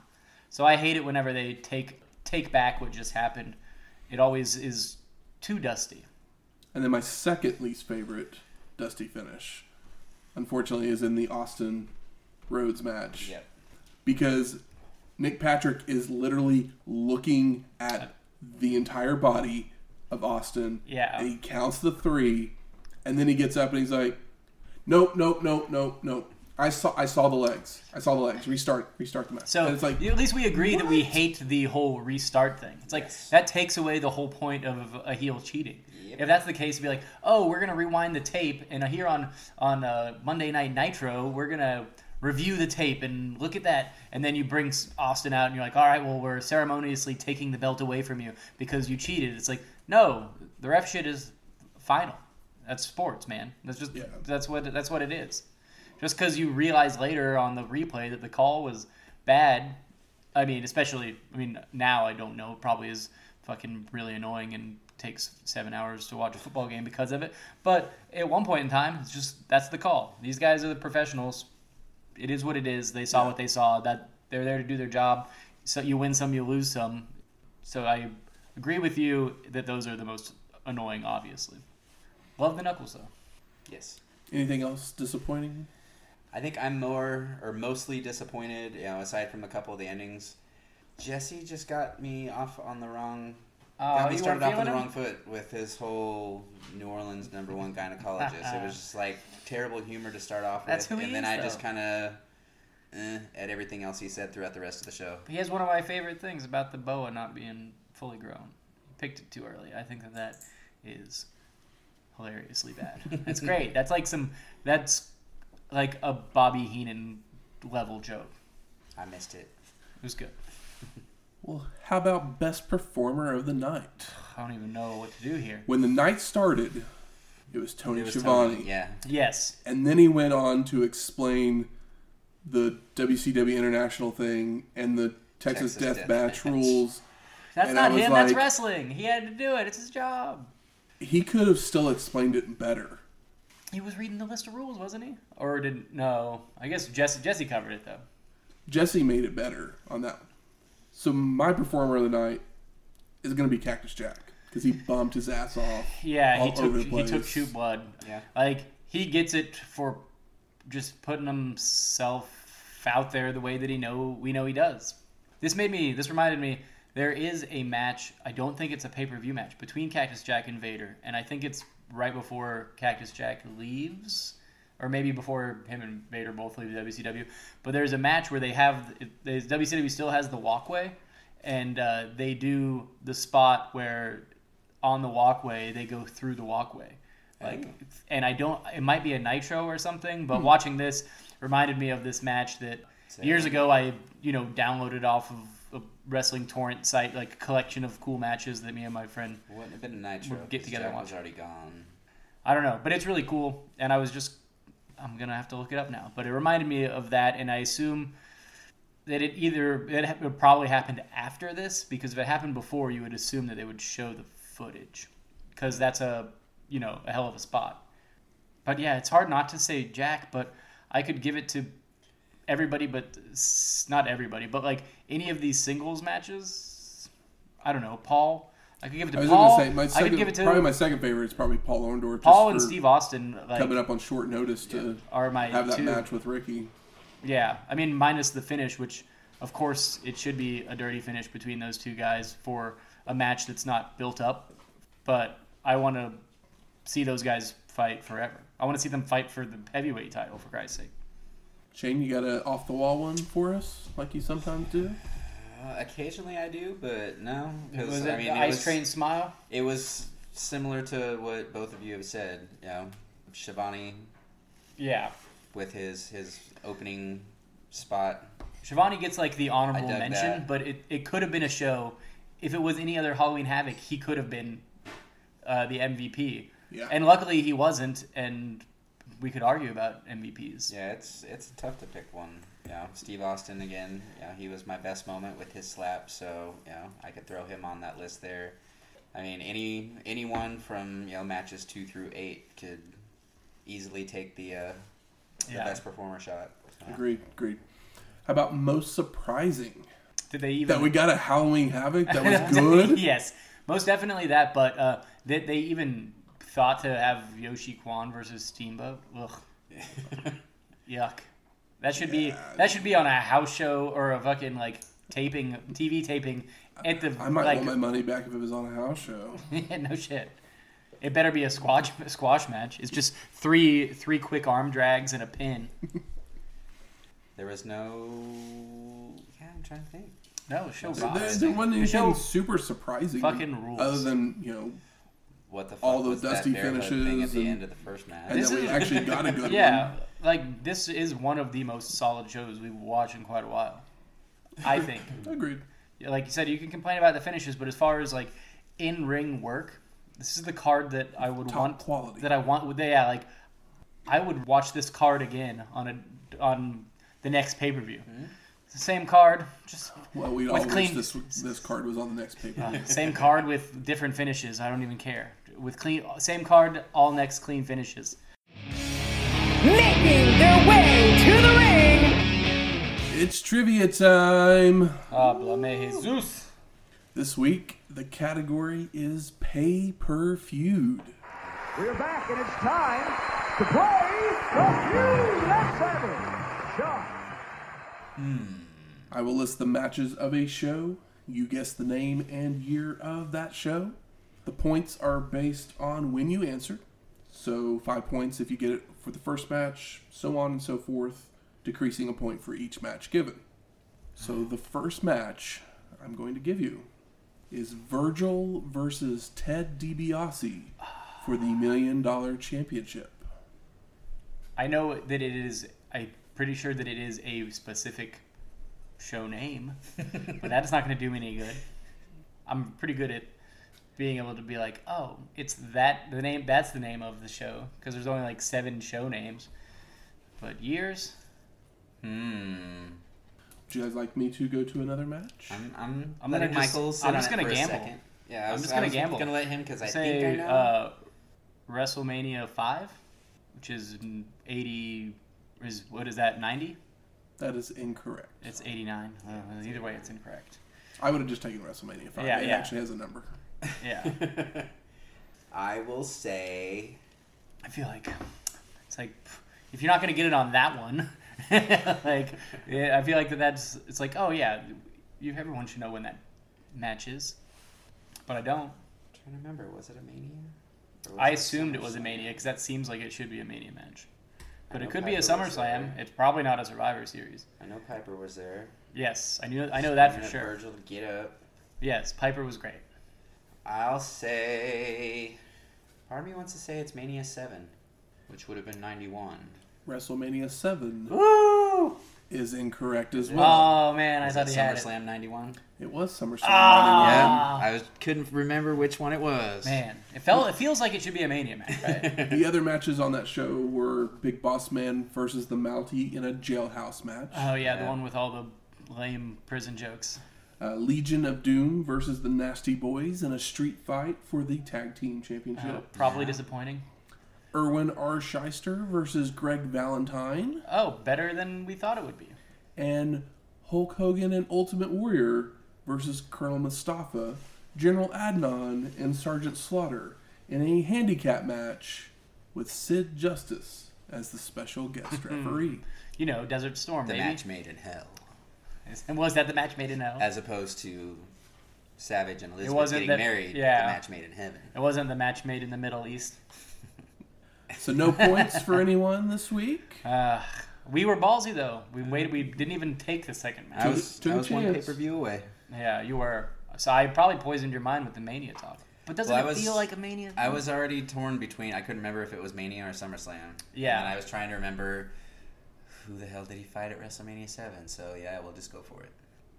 So I hate it whenever they take take back what just happened. It always is too dusty. And then my second least favorite dusty finish, unfortunately, is in the Austin Rhodes match. Yep. because Nick Patrick is literally looking at the entire body of Austin. Yeah. And he counts the three, and then he gets up and he's like, "Nope, nope, nope, nope, nope. I saw, I saw the legs. I saw the legs. Restart, restart the match." So and it's like, at least we agree that we hate the whole restart thing. It's like Yes. that takes away the whole point of a heel cheating. Yep. If that's the case, be like, oh, we're gonna rewind the tape, and here on on uh, Monday Night Nitro, we're gonna review the tape and look at that, and then you bring Austin out, and you're like, all right, well, we're ceremoniously taking the belt away from you because you cheated. It's like, no, the ref shit is final. That's sports, man. That's just Yeah. that's what that's what it is. Just because you realize later on the replay that the call was bad, I mean, especially, I mean, now I don't know, probably is fucking really annoying and takes seven hours to watch a football game because of it. But at one point in time, it's just that's the call. These guys are the professionals. It is what it is. They saw what they saw. That they're there to do their job. So you win some, you lose some. So I agree with you that those are the most annoying, obviously. Love the knuckles though. Yes. anything else disappointing? I think I'm more or mostly disappointed, you know, aside from a couple of the endings. Jesse just got me off on the wrong got me started off on the wrong foot with his whole New Orleans number one gynecologist. it was just like terrible humor to start off That's with, who he and then is, I just kind of eh, at everything else he said throughout the rest of the show. He has one of my favorite things about the boa not being fully grown. He picked it too early. I think that that is hilariously bad. That's great. That's like some. That's like a Bobby Heenan level joke. I missed it. It was good. Well, how about best performer of the night? I don't even know what to do here. When the night started, it was Tony It was Schiavone. Tony, yeah. Yes. And then he went on to explain the WCW International thing and the Texas, Texas Death Death Match Match. rules. That's And not was him. that's wrestling. He had to do it. It's his job. He could have still explained it better. He was reading the list of rules, wasn't he? Or didn't? no? I guess Jesse Jesse covered it though. Jesse made it better on that one. So my performer of the night is going to be Cactus Jack because he bumped his ass off. (laughs) Yeah, he took over the he took shoot blood. Yeah. Like he gets it for just putting himself out there the way that he know we know he does. This made me. This reminded me. There is a match. I don't think it's a pay per view match between Cactus Jack and Vader, and I think it's right before Cactus Jack leaves, or maybe before him and Vader both leave the WCW. But there's a match where they have the WCW still has the walkway, and uh, they do the spot where on the walkway they go through the walkway like and i don't it might be a nitro or something but watching this reminded me of this match that years ago i you know downloaded off of a wrestling torrent site like a collection of cool matches that me and my friend Wouldn't have been a nitro. We'll get together Jack and was already gone. I don't know, but it's really cool, and I was just I'm gonna have to look it up now. But it reminded me of that, and I assume that it either it probably happened after this because if it happened before, you would assume that they would show the footage because that's a you know a hell of a spot. But yeah, it's hard not to say Jack, but I could give it to everybody, but not everybody, but like any of these singles matches. I don't know, Paul. I could give it I to was Paul. going to say my I second, could give it to probably my second favorite is probably Paul Orndorff. Paul and Steve Austin. Like, coming up on short notice to are my have that two. match with Ricky. Yeah, I mean, minus the finish, which of course it should be a dirty finish between those two guys for a match that's not built up. But I want to see those guys fight forever. I want to see them fight for the heavyweight title, for Christ's sake. Shane, you got an off the wall one for us, like you sometimes do. Uh, occasionally I do, but no. Was it I mean, the it Ice was, Train Smile? It was similar to what both of you have said. You know, Schiavone Yeah. with his his opening spot. Schiavone gets like the honorable mention, that. but it, it could have been a show. If it was any other Halloween Havoc, he could have been uh, the MVP. Yeah. And luckily he wasn't, and we could argue about MVPs. Yeah, it's it's tough to pick one. You know, Steve Austin again. You know, he was my best moment with his slap, so you know I could throw him on that list there. I mean, any anyone from you know matches two through eight could easily take the uh, the Yeah. best performer shot. So. Agreed, agreed. How about most surprising? Did they even That we got a Halloween Havoc that was (laughs) good. yes, most definitely that. But uh, they, they even thought to have Yoshi Kwan versus Steamboat. Ugh, (laughs) yuck. That should be that should be on a house show or a fucking like taping TV taping at the I might like want my money back if it was on a house show. (laughs) no shit. It better be a squash squash match. It's just three three quick arm drags and a pin. (laughs) There was no. Yeah, I'm trying to think. No, show There, rocks. there wasn't The show anything super surprising. fucking rules. Other than you know, What the fuck All those was that dusty bear thing finishes at the and- end of the first match? and This then we actually got a good (laughs) Yeah, one. Like this is one of the most solid shows we've watched in quite a while. I think. (laughs) Agreed. Like you said, you can complain about the finishes, but as far as like in ring work, this is the card that I would Top want. quality. That I want. Would they? Yeah, like I would watch this card again on a on the next pay per view. It's the same card, just Well, we all clean- wish this this card was on the next paper. uh, (laughs) same card with different finishes. I don't even care. With clean, same card, all next clean finishes. Making their way to the ring. It's trivia time. Háblame Jesus. This week, the category is pay per feud. We're back and it's time to play the feud. Let's have it. Sean. Hmm. I will list the matches of a show. You guess the name and year of that show. The points are based on when you answer. So, five points if you get it for the first match, so on and so forth, decreasing a point for each match given. So, the first match I'm going to give you is Virgil versus Ted DiBiase for the Million Dollar Championship. I know that it is. I'm pretty sure that it is a specific show name, (laughs) but that is not going to do me any good. I'm pretty good at being able to be like, oh, it's that the name. That's the name of the show because there's only like seven show names. But years, Hmm. Would you guys like me to go to another match? I'm I'm, I'm letting gonna just- I'm just gonna gamble. second. Yeah, I I'm just gonna was gamble. Gonna let him because I say think I know. uh, WrestleMania five, which is eighty. Is what is that? Ninety? That is incorrect. It's eighty nine. Uh, either way, it's incorrect. I would have just taken WrestleMania 5. Yeah, it yeah. actually has a number. Yeah. (laughs) I will say I feel like it's like if you're not gonna get it on that one, (laughs) like yeah, I feel like that that's it's like oh yeah, you everyone should know when that match is, but I don't. trying to remember. Was it a Mania? I assumed it was a Mania because that seems like it should be a Mania match, but it could be a Piper SummerSlam. It's probably not a Survivor Series. I know Piper was there. Yes, I knew I know that for sure. Virgil get up. Yes, Piper was great. I'll say. Part of me wants to say it's Mania Seven, which would have been '91. WrestleMania 7 Woo! is incorrect as well. Oh man, I Was thought it he had. SummerSlam '91? it was SummerSlam. Ah. Yeah, I was, couldn't remember which one it was. Man, it felt it feels like it should be a Mania match, right? (laughs) The other matches on that show were Big Boss Man versus the Mountie in a jailhouse match. Oh yeah, the one with all the lame prison jokes. Uh, Legion of Doom versus the Nasty Boys in a street fight for the Tag Team Uh, Championship. probably disappointing. Irwin R. Schyster versus Greg Valentine. Oh, better than we thought it would be. And Hulk Hogan and Ultimate Warrior versus Colonel Mustafa General Adnan and Sergeant Slaughter in a handicap match with Sid Justice as the special guest (laughs) referee. You know, Desert Storm, The baby. match made in hell, And was that the match made in hell? as opposed to Savage and Elizabeth wasn't getting that- married. yeah. The match made in heaven. It wasn't the match made in the Middle East. (laughs) So no points for anyone this week. (laughs) Uh, we were ballsy though. We waited. We didn't even take the second match. I was, took I a was one chance. pay per view away. Yeah, you were. So I probably poisoned your mind with the Mania talk. But doesn't Well, it was- feel like a Mania? I was already torn between. I couldn't remember if it was Mania or SummerSlam. Yeah. And I was trying to remember who the hell did he fight at WrestleMania Seven. So yeah, we'll just go for it.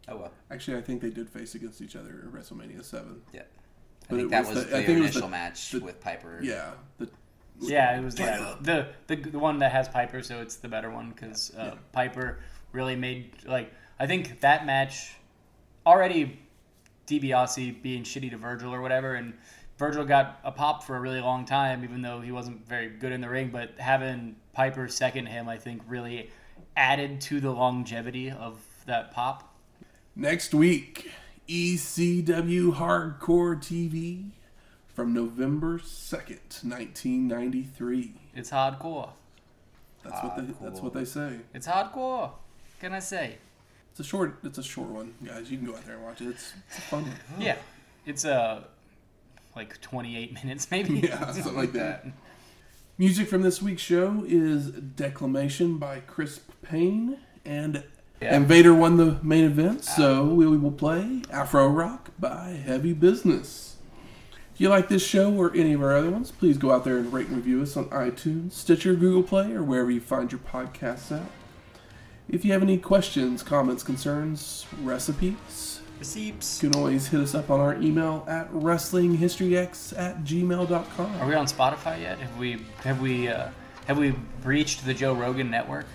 Oh well. Actually, I think they did face against each other at WrestleMania 7. Yeah. I But think it that was was the- the, I think it was initial the- match the- with Piper. Yeah. The, Yeah, it was yeah, the, the the one that has Piper, so it's the better one because uh, Yeah. Piper really made like I think that match already DiBiase being shitty to Virgil or whatever, and Virgil got a pop for a really long time, even though he wasn't very good in the ring. But having Piper second him, I think, really added to the longevity of that pop. Next week, ECW Hardcore TV from November 2nd, 1993. It's hardcore. That's what they that's what they say. It's hardcore. Can I say? It's a short it's a short one, guys. You can go out there and watch it. It's, it's a fun one. Yeah, it's uh, like 28 minutes maybe. (laughs) Yeah, something like that. Music from this week's show is Declamation by Chris Payne and Yeah. and Vader won the main event, so we will play Afro Rock by Heavy Business. If you like this show or any of our other ones, please go out there and rate and review us on iTunes, Stitcher, Google Play, or wherever you find your podcasts at. If you have any questions, comments, concerns, recipes, Receipts. you can always hit us up on our email at wrestlinghistoryx at gmail.com. Are we on Spotify yet? Have we have we uh, have we breached the Joe Rogan network?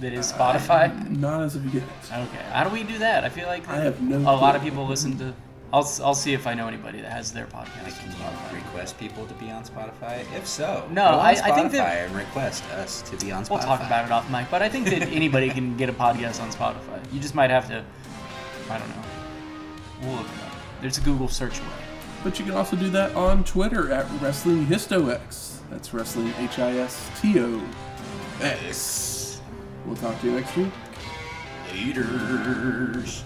That is Spotify. Not as of yet. Okay, how do we do that? I feel like I have no a lot of people listen to. I'll I'll see if I know anybody that has their podcast. I Can you request people to be on Spotify? If so, No, go on I- I think that- Spotify and request us to be on Spotify. We'll talk about it off mic, but I think that anybody can get a podcast on Spotify. You just might have to. I don't know. We'll look it up. There's a Google search away. But you can also do that on Twitter at Wrestling HistoX. That's Wrestling H I S T O X. We'll talk to you next week. Haters.